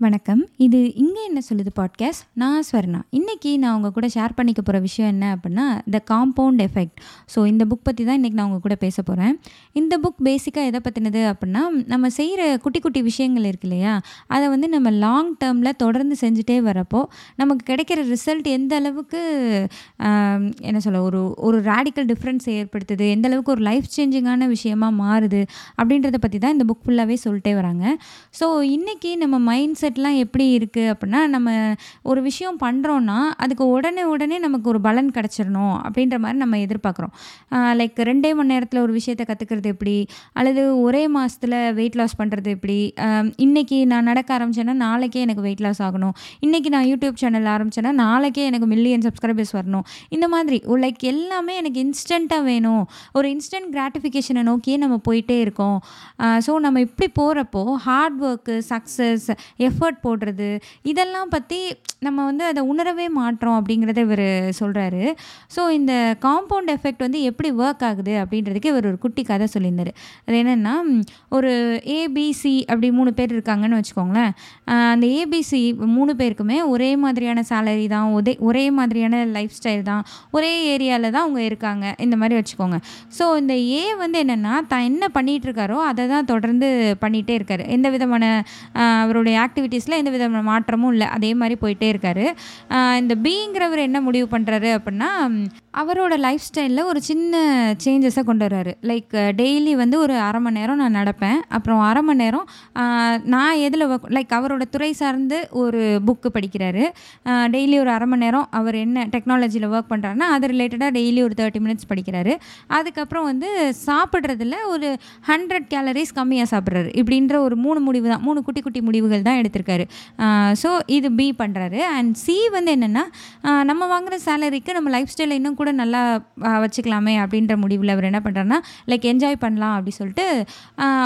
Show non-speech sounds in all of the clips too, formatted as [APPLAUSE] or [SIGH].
வணக்கம். இது இங்கே என்ன சொல்லுது பாட்காஸ்ட் நான் ஸ்வர்ணா. இன்றைக்கி நான் உங்கள் கூட ஷேர் பண்ணிக்க போகிற விஷயம் என்ன அப்படின்னா த காம்பவுண்ட் எஃபெக்ட் ஸோ இந்த புக் பற்றி தான் இன்றைக்கி நான் உங்கள் கூட பேச போகிறேன் இந்த புக் பேசிக்காக எதை பற்றினது அப்படின்னா நம்ம செய்கிற குட்டி குட்டி விஷயங்கள் இருக்கு இல்லையா? அதை வந்து நம்ம லாங் டேர்மில் தொடர்ந்து செஞ்சுட்டே வரப்போ நமக்கு கிடைக்கிற ரிசல்ட் எந்த அளவுக்கு என்ன சொல்ல ஒரு ஒரு ரேடிக்கல் டிஃப்ரென்ஸ் ஏற்படுத்துது எந்த அளவுக்கு ஒரு லைஃப் சேஞ்சிங்கான விஷயமா மாறுது அப்படின்றத பற்றி தான் இந்த புக் ஃபுல்லாகவே சொல்லிட்டே வராங்க. ஸோ இன்றைக்கி நம்ம மைண்ட் செட்லாம் எப்படி இருக்குது அப்படின்னா நம்ம ஒரு விஷயம் பண்ணுறோன்னா அதுக்கு உடனே உடனே நமக்கு ஒரு பலன் கிடச்சிடணும் அப்படின்ற மாதிரி நம்ம எதிர்பார்க்குறோம். லைக் ரெண்டே மணி நேரத்தில் ஒரு விஷயத்தை கற்றுக்கிறது எப்படி? அல்லது ஒரே மாதத்தில் வெயிட் லாஸ் பண்ணுறது எப்படி? இன்றைக்கி நான் நடக்க ஆரம்பிச்சேன்னா நாளைக்கே எனக்கு வெயிட் லாஸ் ஆகணும். இன்றைக்கி நான் யூடியூப் சேனல் ஆரம்பிச்சேன்னா நாளைக்கே எனக்கு மில்லியன் சப்ஸ்கிரைபர்ஸ் வரணும். இந்த மாதிரி லைக் எல்லாமே எனக்கு இன்ஸ்டண்ட்டாக வேணும். ஒரு இன்ஸ்டன்ட் கிராட்டிஃபிகேஷனை நோக்கியே நம்ம போயிட்டே இருக்கோம். ஸோ நம்ம இப்படி போகிறப்போ hard work success F effort போடுறது இதெல்லாம் பற்றி நம்ம வந்து அதை உணரவே மாட்டோம் அப்படிங்கிறத இவர் சொல்கிறாரு ஸோ இந்த காம்பவுண்ட் எஃபெக்ட் வந்து எப்படி ஒர்க் ஆகுது அப்படின்றதுக்கு இவர் ஒரு குட்டி கதை சொல்லியிருந்தார். அது என்னென்னா ஒரு ஏபிசி அப்படி மூணு பேர் இருக்காங்கன்னு வச்சுக்கோங்களேன். அந்த ஏபிசி மூணு பேருக்குமே ஒரே மாதிரியான சேலரி தான் ஒரே ஒரே மாதிரியான லைஃப் ஸ்டைல் தான் ஒரே ஏரியாவில் தான் அவங்க இருக்காங்க இந்த மாதிரி வச்சுக்கோங்க. ஸோ இந்த ஏ வந்து என்னென்னா தான் என்ன பண்ணிகிட்டு இருக்காரோ அதை தான் தொடர்ந்து பண்ணிகிட்டே இருக்காரு. எந்த விதமான அவருடைய ஆக்டிவிட்டி ஆக்டிவிட்டீஸில் எந்த விதமான மாற்றமும் இல்லை. அதே மாதிரி போயிட்டே இருக்காரு. இந்த பிங்கிறவர் என்ன முடிவு பண்ணுறாரு அப்படின்னா அவரோட லைஃப் ஸ்டைலில் ஒரு சின்ன சேஞ்சஸை கொண்டு வர்றாரு. லைக் டெய்லி வந்து ஒரு அரை மணி நேரம் நான் நடப்பேன். அப்புறம் அரை மணி நேரம் நான் எதில் ஒர்க் லைக் அவரோட துறை சார்ந்து ஒரு புக்கு படிக்கிறாரு. டெய்லி ஒரு அரை மணி நேரம் அவர் என்ன டெக்னாலஜியில் ஒர்க் பண்ணுறாருன்னா அது ரிலேட்டடாக டெய்லி ஒரு தேர்ட்டி மினிட்ஸ் படிக்கிறாரு. அதுக்கப்புறம் வந்து சாப்பிட்றதுல ஒரு ஹண்ட்ரட் கேலரிஸ் கம்மியாக சாப்பிட்றாரு. இப்படின்ற ஒரு மூணு முடிவு தான் மூணு குட்டி குட்டி முடிவுகள் தான் எடுத்திருக்காரு. ஸோ இது பி பண்ணுறாரு அண்ட் சி வந்து என்னென்னா நம்ம வாங்குகிற சேலரிக்கு நம்ம லைஃப் ஸ்டைலை இன்னும் கூட நல்லா வச்சுக்கலாமே அப்படின்ற முடிவில் அவர் என்ன பண்ணுறாருன்னா லைக் என்ஜாய் பண்ணலாம் அப்படி சொல்லிட்டு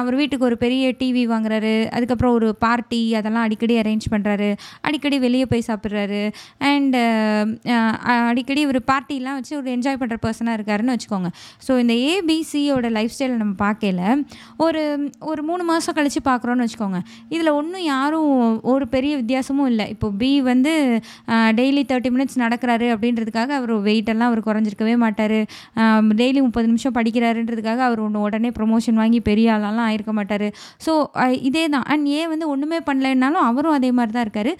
அவர் வீட்டுக்கு ஒரு பெரிய டிவி வாங்குறாரு. அதுக்கப்புறம் ஒரு பார்ட்டி அதெல்லாம் அடிக்கடி அரேஞ்ச் பண்ணுறாரு அடிக்கடி வெளியே போய் சாப்பிட்றாரு. அண்டு அடிக்கடி ஒரு பார்ட்டிலாம் வச்சு ஒரு என்ஜாய் பண்ணுற பர்சனாக இருக்காருன்னு வச்சுக்கோங்க. ஸோ இந்த ஏபிசியோட லைஃப் ஸ்டைலை நம்ம பார்க்கல ஒரு ஒரு மூணு மாதம் கழித்து பார்க்குறோன்னு வச்சுக்கோங்க. இதில் ஒன்றும் யாரும் ஒரு பெரிய வித்தியாசமும் இல்லை. இப்போ பி வந்து டெய்லி தேர்ட்டி மினிட்ஸ் நடக்கிறாரு அப்படின்றதுக்காக அவர் வெயிட்டெல்லாம் அவர் அவர் குறைஞ்சிருக்கவே மாட்டார். டெய்லி முப்பது நிமிஷம் படிக்கிறாருன்றதுக்காக அவர் ஒன்று உடனே ப்ரொமோஷன் வாங்கி பெரிய ஆளாலாம் ஆயிருக்க மாட்டார். ஸோ இதே தான் அண்ட் ஏ வந்து ஒன்றுமே பண்ணலைன்னாலும் அவரும் அதே மாதிரி தான் இருக்கார்.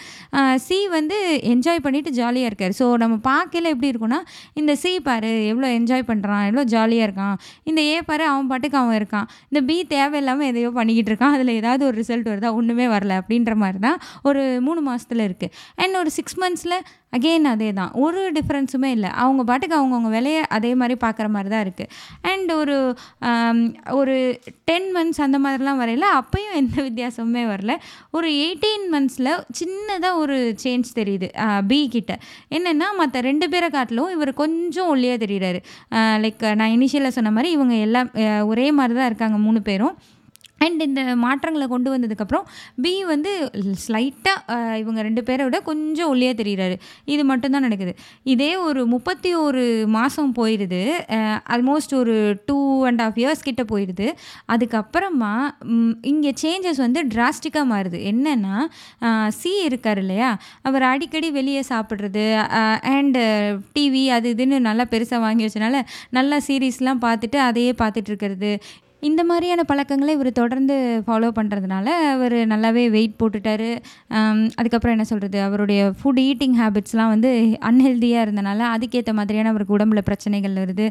சி வந்து என்ஜாய் பண்ணிட்டு ஜாலியாக இருக்கார். ஸோ நம்ம பார்க்கல எப்படி இருக்கும்னா இந்த சி பாரு எவ்வளோ என்ஜாய் பண்ணுறான் எவ்வளோ ஜாலியாக இருக்கான். இந்த ஏ பாரு அவன் பாட்டுக்கு அவன் இருக்கான். இந்த பி தேவையில்லாமல் எதையோ பண்ணிக்கிட்டு இருக்கான். அதில் ஏதாவது ஒரு ரிசல்ட் வருதா ஒன்றுமே வரல அப்படின்ற மாதிரி தான் ஒரு மூணு மாதத்தில் இருக்குது அண்ட் ஒரு சிக்ஸ் மந்த்ஸில் அகெயின் அதே தான் ஒரு டிஃப்ரென்ஸுமே இல்லை. அவங்க பாட்டுக்கு அவங்கவுங்க வேலையை அதே மாதிரி பார்க்குற மாதிரி தான் இருக்குது அண்ட் ஒரு ஒரு டென் மந்த்ஸ் அந்த மாதிரிலாம் வரையில அப்பையும் எந்த வித்தியாசமுமே வரல. ஒரு எயிட்டீன் மந்த்ஸில் சின்னதாக ஒரு சேஞ்ச் தெரியுது பி கிட்ட. என்னென்னா மற்ற ரெண்டு பேரை காட்டிலும் இவர் கொஞ்சம் ஒல்லியாக தெரிகிறாரு லைக் நான் இனிஷியலாக சொன்ன மாதிரி இவங்க எல்லாம் ஒரே மாதிரி தான் இருக்காங்க மூணு பேரும். அண்ட் இந்த மாற்றங்களை கொண்டு வந்ததுக்கப்புறம் பி வந்து ஸ்லைட்டாக இவங்க ரெண்டு பேரை விட கொஞ்சம் ஒல்லியாக தெரிகிறாரு இது மட்டும்தான் நடக்குது. இதே ஒரு முப்பத்தி ஒரு மாதம் போயிடுது ஆல்மோஸ்ட் ஒரு டூ அண்ட் ஆஃப் இயர்ஸ் கிட்ட போயிடுது அதுக்கப்புறமா இங்கே சேஞ்சஸ் வந்து டிராஸ்டிக்காக மாறுது. என்னென்னா சி இருக்கார் இல்லையா? அவர் அடிக்கடி வெளியே சாப்பிட்றது அண்டு டிவி அது இதுன்னு நல்லா பெருசாக வாங்கி வச்சனால நல்லா சீரீஸ்லாம் பார்த்துட்டு அதையே பார்த்துட்டு இருக்கிறது. இந்த மாதிரியான பழக்கங்களை இவர் தொடர்ந்து ஃபாலோ பண்ணுறதுனால அவர் நல்லாவே வெயிட் போட்டுட்டாரு. அதுக்கப்புறம் என்ன சொல்கிறது அவருடைய ஃபுட் ஈட்டிங் ஹேபிட்ஸ்லாம் வந்து அன்ஹெல்தியாக இருந்தனால அதுக்கேற்ற மாதிரியான அவருக்கு உடம்புல பிரச்சனைகள் வருது.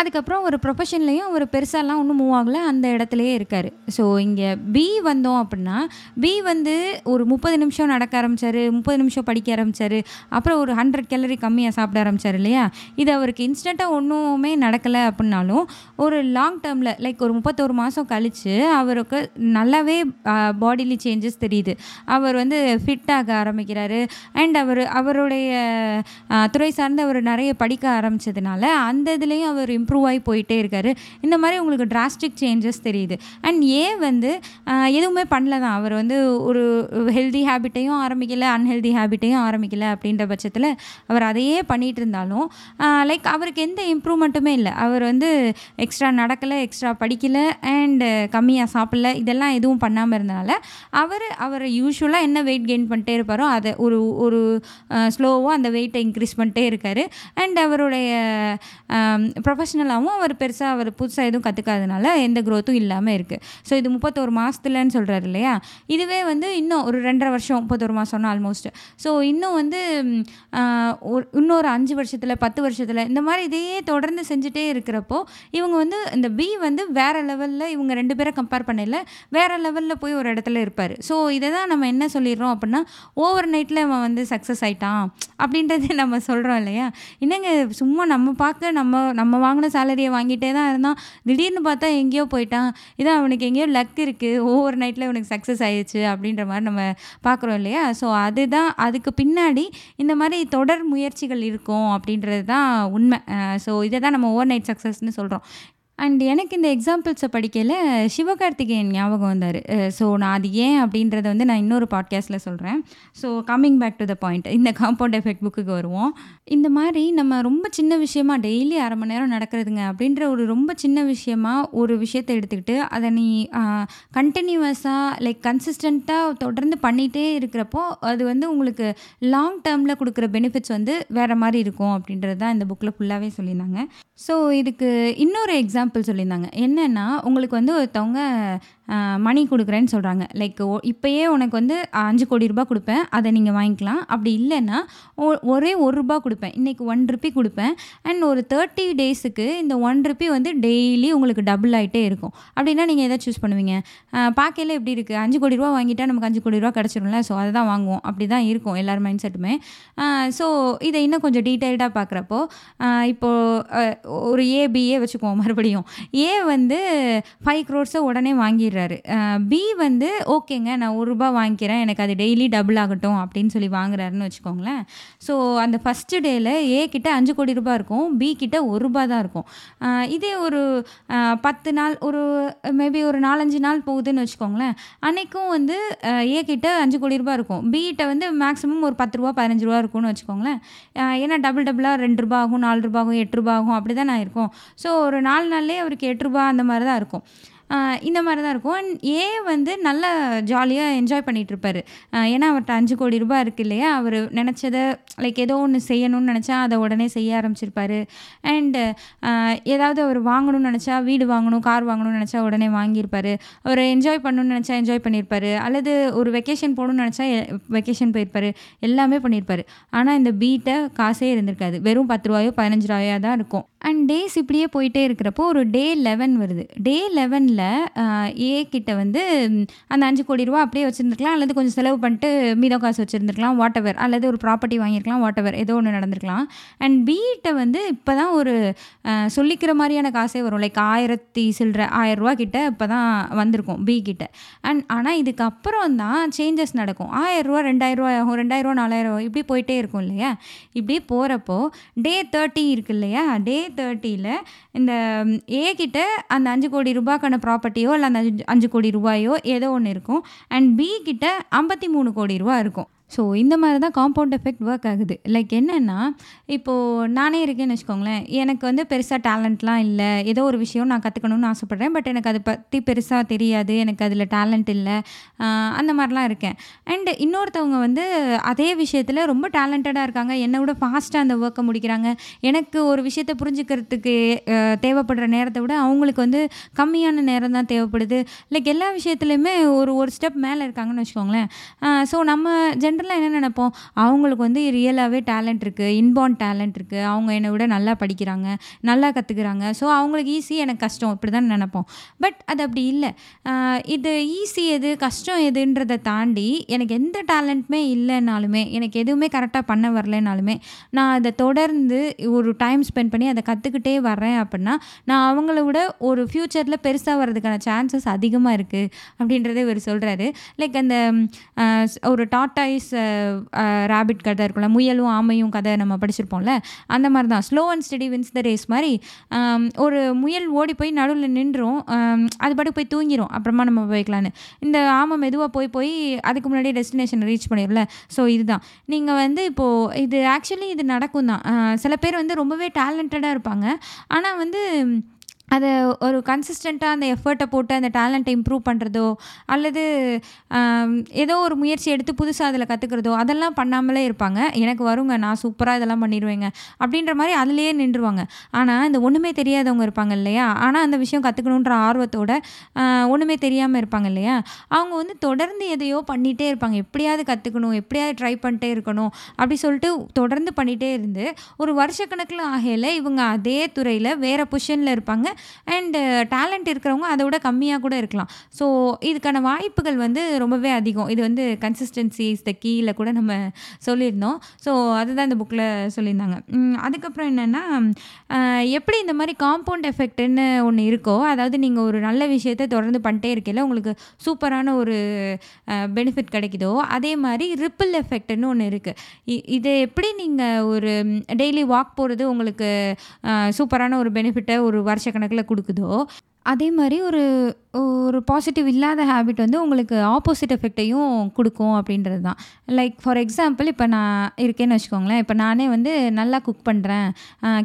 அதுக்கப்புறம் ஒரு ப்ரொஃபஷன்லேயும் அவர் பெருசாலாம் ஒன்றும் மூவ் ஆகலை. அந்த இடத்துலையே இருக்கார். ஸோ இங்கே பி வந்தோம் அப்படின்னா பி வந்து ஒரு முப்பது நிமிஷம் நடக்க ஆரம்பிச்சாரு முப்பது நிமிஷம் படிக்க ஆரம்பிச்சாரு. அப்புறம் ஒரு ஹண்ட்ரட் கேலரி கம்மியாக சாப்பிட ஆரம்பிச்சாரு இல்லையா? இது அவருக்கு இன்ஸ்டண்ட்டாக ஒன்றுமே நடக்கலை அப்படின்னாலும் ஒரு லாங் டேர்மில் லைக் ஒரு முப்பது முப்பத்தோரு மாதம் கழித்து அவருக்கு நல்லாவே பாடிலி சேஞ்சஸ் தெரியுது. அவர் வந்து ஃபிட் ஆக ஆரம்பிக்கிறாரு. அண்ட் அவர் அவருடைய துறை சார்ந்து அவர் நிறைய படிக்க ஆரம்பித்ததுனால அந்த இதுலேயும் அவர் இம்ப்ரூவ் ஆகி போயிட்டே இருக்காரு. இந்த மாதிரி உங்களுக்கு டிராஸ்டிக் சேஞ்சஸ் தெரியுது. அண்ட் ஏன் வந்து எதுவுமே பண்ணல தான். அவர் வந்து ஒரு ஹெல்தி ஹேபிட்டையும் ஆரம்பிக்கல அன்ஹெல்தி ஹேபிட்டையும் ஆரம்பிக்கல அப்படின்ற பட்சத்தில் அவர் அதையே பண்ணிட்டு இருந்தாலும் லைக் அவருக்கு எந்த இம்ப்ரூவ்மெண்ட்டுமே இல்லை. அவர் வந்து எக்ஸ்ட்ரா நடக்கலை எக்ஸ்ட்ரா படிக்கல சாப்பிடல அண்ட் கம்மியாக சாப்பிடல இதெல்லாம் எதுவும் பண்ணாமல் இருந்தனால அவர் அவர் யூஸ்வலாக என்ன வெயிட் கெயின் பண்ணிட்டே இருப்பாரோ அதை ஒரு ஒரு ஸ்லோவாக அந்த வெயிட்டை இன்க்ரீஸ் பண்ணிட்டே இருக்கார். அண்ட் அவருடைய ப்ரொஃபஷ்னலாகவும் அவர் பெருசாக அவர் புதுசாக எதுவும் கற்றுக்காதனால எந்த க்ரோத்தும் இல்லாமல் இருக்குது ஸோ இது முப்பத்தோரு மாதத்துலன்னு சொல்கிறாரு இல்லையா? இதுவே வந்து இன்னும் ஒரு ரெண்டரை வருஷம் முப்பத்தொரு மாதம்னா ஆல்மோஸ்ட் ஸோ இன்னும் வந்து ஒரு இன்னொரு அஞ்சு வருஷத்தில் பத்து வருஷத்தில் இந்த மாதிரி இதையே தொடர்ந்து செஞ்சுட்டே இருக்கிறப்போ இவங்க வந்து இந்த பி வந்து வேறு லெவலில் இவங்க ரெண்டு பேரை கம்பேர் பண்ணல வேறு லெவலில் போய் ஒரு இடத்துல இருப்பார். ஸோ இதை தான் நம்ம என்ன சொல்லிடுறோம் அப்படின்னா ஓவர் நைட்டில் அவன் வந்து சக்ஸஸ் ஆயிட்டான். அப்படின்றது நம்ம சொல்கிறோம் இல்லையா? என்னங்க சும்மா நம்ம பார்க்க நம்ம நம்ம வாங்கின சேலரியை வாங்கிட்டே தான் இருந்தான். திடீர்னு பார்த்தா எங்கேயோ போயிட்டான். இதான் அவனுக்கு எங்கேயோ லக் இருக்குது ஓவர் நைட்டில் இவனுக்கு சக்ஸஸ் ஆயிடுச்சு அப்படின்ற மாதிரி நம்ம பார்க்குறோம் இல்லையா? ஸோ அதுதான் அதுக்கு பின்னாடி இந்த மாதிரி தொடர் முயற்சிகள் இருக்கும் அப்படின்றது தான் உண்மை. ஸோ இதை தான் நம்ம ஓவர் நைட் சக்ஸஸ்னு சொல்கிறோம் அண்ட் எனக்கு இந்த எக்ஸாம்பிள்ஸை படிக்கையில் சிவகார்த்திகேயன் ஞாபகம் வந்தார். ஸோ நான் அது ஏன் அப்படின்றத வந்து நான் இன்னொரு பாட்காஸ்ட்டில் சொல்கிறேன் so coming back to the point இந்த காம்பவுண்ட் எஃபெக்ட் புக்குக்கு வருவோம். இந்த மாதிரி நம்ம ரொம்ப சின்ன விஷயமா டெய்லி அரை மணி நேரம் நடக்கிறதுங்க அப்படின்ற ஒரு ரொம்ப சின்ன விஷயமா ஒரு விஷயத்தை எடுத்துக்கிட்டு அதை நீ கண்டினியூவஸாக லைக் கன்சிஸ்டண்ட்டாக தொடர்ந்து பண்ணிகிட்டே இருக்கிறப்போ அது வந்து உங்களுக்கு லாங் டேர்மில் கொடுக்குற பெனிஃபிட்ஸ் வந்து வேறு மாதிரி இருக்கும் அப்படின்றது தான் இந்த புக்கில் ஃபுல்லாகவே சொல்லியிருந்தாங்க. ஸோ இதுக்கு இன்னொரு எக்ஸாம்பிள் சொல்லியிருந்தாங்க. என்னென்னா உங்களுக்கு வந்து ஒருத்தவங்க மணி கொடுக்குறேன்னு சொல்கிறாங்க லைக் இப்போயே உனக்கு வந்து அஞ்சு கோடி ரூபாய் கொடுப்பேன். அதை நீங்கள் வாங்கிக்கலாம். அப்படி இல்லைன்னா ஒ- ஒரே ஒரு ரூபா கொடுப்பேன். இன்றைக்கி ஒன் ருபி கொடுப்பேன். அண்ட் ஒரு தேர்ட்டி டேஸுக்கு இந்த ஒன் ருபி வந்து டெய்லி உங்களுக்கு டபுள் ஆகிட்டே இருக்கும். அப்படின்னா நீங்கள் எதை சூஸ் பண்ணுவீங்க? பார்க்கையில் எப்படி இருக்குது அஞ்சு கோடி ரூபா வாங்கிட்டால் நமக்கு அஞ்சு கோடி ரூபா கிடச்சிரும்ல. ஸோ அதை தான் வாங்குவோம். அப்படி தான் இருக்கும் எல்லார் மைண்ட் செட்டுமே ஸோ இதை இன்னும் கொஞ்சம் டீட்டெயில்டாக பார்க்குறப்போ இப்போது ஒரு ஏபிஏ வச்சுக்குவோம் மறுபடியும். ஏ வந்து ஃபைவ் க்ரோர்ஸை உடனே வாங்கிடுறாரு பி வந்து ஓகேங்க நான் ஒரு ரூபா வாங்கிக்கிறேன். எனக்கு அது டெய்லி டபுள் ஆகட்டும் அப்படின்னு சொல்லி வாங்குறாருன்னு வச்சுக்கோங்களேன். ஸோ அந்த ஃபஸ்ட்டு டேயில் ஏ கிட்ட அஞ்சு கோடி ரூபாய் இருக்கும். பி கிட்ட ஒரு ரூபா தான் இருக்கும். இதே ஒரு பத்து நாள் ஒரு மேபி ஒரு நாலஞ்சு நாள் போகுதுன்னு வச்சுக்கோங்களேன். அன்றைக்கும் வந்து ஏ கிட்ட அஞ்சு கோடி ரூபாய் இருக்கும். பி கிட்ட வந்து மேக்ஸிமம் ஒரு பத்து ரூபா பதினஞ்சு ரூபா இருக்கும்னு வச்சுக்கோங்களேன். ஏன்னா டபுள் டபுளாக ரெண்டு ரூபா ஆகும் நாலு ரூபா ஆகும் எட்டு ரூபா ஆகும் அப்படி தான் இருக்கும். ஸோ ஒரு நாலு நாள்லேயே அவருக்கு எட்டு ரூபா அந்த மாதிரி தான் இருக்கும். இந்த மாதிரி தான் இருக்கும். அண்ட் ஏ வந்து நல்லா ஜாலியாக என்ஜாய் பண்ணிகிட்ருப்பாரு ஏன்னா அவர்கிட்ட அஞ்சு கோடி ரூபாய் இருக்கு இல்லையா? அவர் நினச்சதை லைக் ஏதோ ஒன்று செய்யணும்னு நினச்சா அதை உடனே செய்ய ஆரம்பிச்சிருப்பாரு. அண்டு ஏதாவது அவர் வாங்கணும்னு நினச்சா வீடு வாங்கணும் கார் வாங்கணும்னு நினச்சா உடனே வாங்கியிருப்பார். அவர் என்ஜாய் பண்ணணும்னு நினச்சா என்ஜாய் பண்ணியிருப்பாரு. அல்லது ஒரு வெக்கேஷன் போகணும்னு நினச்சா வெக்கேஷன் போயிருப்பார். எல்லாமே பண்ணியிருப்பாரு. ஆனால் இந்த பீட்டை காசே இருந்திருக்காது. வெறும் பத்து ரூபாயோ பதினஞ்சு ரூபாயோ தான் இருக்கும். அண்ட் டேஸ் இப்படியே போயிட்டே இருக்கிறப்போ ஒரு டே லெவன் வருது. டே லெவனில் ஏ கிட்ட வந்து அந்த அஞ்சு கோடி ரூபா அப்படியே வச்சுருந்துருக்கலாம். அல்லது கொஞ்சம் செலவு பண்ணிட்டு மீதம் காசு வச்சுருந்துருக்கலாம். வாட்டவர் அல்லது ஒரு ப்ராப்பர்ட்டி வாங்கியிருக்கலாம். வாட்டவர் ஏதோ ஒன்று நடந்திருக்கலாம். அண்ட் பிகிட்ட வந்து இப்போ தான் ஒரு சொல்லிக்கிற மாதிரியான காசே வரும். லைக் ஆயிரத்தி சில்லற ஆயிரம் ரூபா கிட்ட இப்போ தான் வந்திருக்கும் பி கிட்ட. அண்ட் ஆனால் இதுக்கப்புறம் தான் சேஞ்சஸ் நடக்கும். ஆயிரரூவா ரெண்டாயிரரூவா ஆகும். ரெண்டாயிரம் ரூபா நாலாயிரம் இப்படி போயிட்டே இருக்கும் இல்லையா? இப்படி போகிறப்போ டே தேர்ட்டி இருக்கு இல்லையா? டே தேர்ட்டியில் இந்த ஏ அந்த அஞ்சு கோடி ரூபாய்க்கான ப்ராப்பர்ட்டியோ இல்லை அந்த அஞ்சு அஞ்சு கோடி ரூபாயோ ஏதோ ஒன்று இருக்கும். அண்ட் பி கிட்ட ஐம்பத்தி மூணு கோடி ரூபா இருக்கும். ஸோ இந்த மாதிரி தான் காம்பவுண்ட் எஃபெக்ட் ஒர்க் ஆகுது. லைக் என்னென்னா இப்போது நானே இருக்கேன்னு வச்சுக்கோங்களேன். எனக்கு வந்து பெருசாக டேலண்ட்லாம் இல்லை. ஏதோ ஒரு விஷயம் நான் கற்றுக்கணும்னு ஆசைப்பட்றேன். பட் எனக்கு அதை பற்றி பெருசாக தெரியாது. எனக்கு அதில் டேலண்ட் இல்லை. அந்த மாதிரிலாம் இருக்கேன். அண்ட் இன்னொருத்தவங்க வந்து அதே விஷயத்தில் ரொம்ப டேலண்டடாக இருக்காங்க. என்னை விட ஃபாஸ்ட்டாக அந்த ஒர்க்கை முடிக்கிறாங்க. எனக்கு ஒரு விஷயத்தை புரிஞ்சுக்கிறதுக்கு தேவைப்படுற நேரத்தை விட அவங்களுக்கு வந்து கம்மியான நேரம் தான் தேவைப்படுது. லைக் எல்லா விஷயத்துலையுமே ஒரு ஒரு ஸ்டெப் மேலே இருக்காங்கன்னு வச்சுக்கோங்களேன். ஸோ நம்ம ஜென் ஜென்ரலாக என்ன நினைப்போம்? அவங்களுக்கு வந்து ரியலாகவே டேலண்ட் இருக்குது இன்பார்ன் டேலண்ட் இருக்குது அவங்க என்னை விட நல்லா படிக்கிறாங்க நல்லா கற்றுக்குறாங்க ஸோ அவங்களுக்கு ஈஸி எனக்கு கஷ்டம். இப்படி தான் நினைப்போம். பட் அது அப்படி இல்லை. இது ஈஸி எது கஷ்டம் எதுன்றதை தாண்டி எனக்கு எந்த டேலண்ட்டுமே இல்லைனாலுமே எனக்கு எதுவுமே கரெக்டாக பண்ண வரலனாலுமே நான் அதை தொடர்ந்து ஒரு டைம் ஸ்பெண்ட் பண்ணி அதை கற்றுக்கிட்டே வரேன் அப்படின்னா நான் அவங்கள விட ஒரு ஃப்யூச்சரில் பெருசாக வர்றதுக்கான சான்சஸ் அதிகமாக இருக்குது அப்படின்றத இவர் சொல்கிறாரு லைக் அந்த ஒரு ஆஹ், ஸ்- ஒரு ரேபிட் uh, uh, கதை இருக்கும்ல முயலும் ஆமையும் கதை நம்ம படிச்சிருப்போம்ல அந்த மாதிரி தான் slow and steady wins the race மாதிரி ஒரு முயல் ஓடி போய் நடுவில் நின்றும் ஆம், அது பாட்டுக்கு போய் தூங்கிரும். அப்புறமா நம்ம போய்க்கலான்னு இந்த ஆமை மெதுவாக போய் போய் அதுக்கு முன்னாடி டெஸ்டினேஷன் ரீச் பண்ணிடல ஸோ இதுதான். நீங்கள் வந்து இப்போது இது ஆக்சுவலி இது நடக்கும் தான் சில பேர் வந்து ரொம்பவே டேலண்டடாக இருப்பாங்க. ஆனால் வந்து அதை ஒரு கன்சிஸ்டண்ட்டாக அந்த எஃபர்ட்டை போட்டு அந்த டேலண்ட்டை இம்ப்ரூவ் பண்ணுறதோ அல்லது ஏதோ ஒரு முயற்சி எடுத்து புதுசாக அதில் கற்றுக்கிறதோ அதெல்லாம் பண்ணாமலே இருப்பாங்க. எனக்கு வருங்க நான் சூப்பராக இதெல்லாம் பண்ணிடுவேங்க அப்படின்ற மாதிரி அதுலேயே நின்றுவாங்க ஆனால் இந்த ஒன்றுமே தெரியாதவங்க இருப்பாங்க இல்லையா? ஆனால் அந்த விஷயம் கற்றுக்கணுன்ற ஆர்வத்தோட ஒன்றுமே தெரியாமல் இருப்பாங்க இல்லையா? அவங்க வந்து தொடர்ந்து எதையோ பண்ணிகிட்டே இருப்பாங்க. எப்படியாவது கற்றுக்கணும் எப்படியாவது ட்ரை பண்ணிட்டே இருக்கணும் அப்படி சொல்லிட்டு தொடர்ந்து பண்ணிகிட்டே இருந்து ஒரு வருஷக்கணக்கில் ஆகையில் இவங்க அதே துறையில் வேறு பொசிஷனில் இருப்பாங்க. அண்டு டேலண்ட் uh, இருக்கிறவங்க அதை விட கம்மியாக கூட இருக்கலாம். ஸோ இதுக்கான வாய்ப்புகள் வந்து ரொம்பவே அதிகம். இது வந்து கன்சிஸ்டன்சி இஸ் த கீழே கூட நம்ம சொல்லியிருந்தோம். ஸோ அதுதான் இந்த புக்கில் சொல்லியிருந்தாங்க. அதுக்கப்புறம் என்னென்னா எப்படி இந்த மாதிரி காம்பவுண்ட் எஃபெக்ட்னு ஒன்று இருக்கோ அதாவது நீங்கள் ஒரு நல்ல விஷயத்தை தொடர்ந்து பண்ணிட்டே இருக்கையில் உங்களுக்கு சூப்பரான ஒரு பெனிஃபிட் கிடைக்குதோ அதே மாதிரி ரிப்பிள் எஃபெக்ட்னு ஒன்று இருக்குது இது எப்படி நீங்கள் ஒரு டெய்லி வாக் போகிறது உங்களுக்கு சூப்பரான ஒரு பெனிஃபிட்டை ஒரு கணக்கில் கொடுக்குதோ அதே மாதிரி ஒரு ஒரு பாசிட்டிவ் இல்லாத ஹேபிட் வந்து உங்களுக்கு ஆப்போசிட் எஃபெக்டையும் கொடுக்கும் அப்படின்றது தான் லைக் ஃபார் எக்ஸாம்பிள் இப்போ நான் இருக்கேன்னு வச்சுக்கோங்களேன். இப்போ நானே வந்து நல்லா குக் பண்ணுறேன்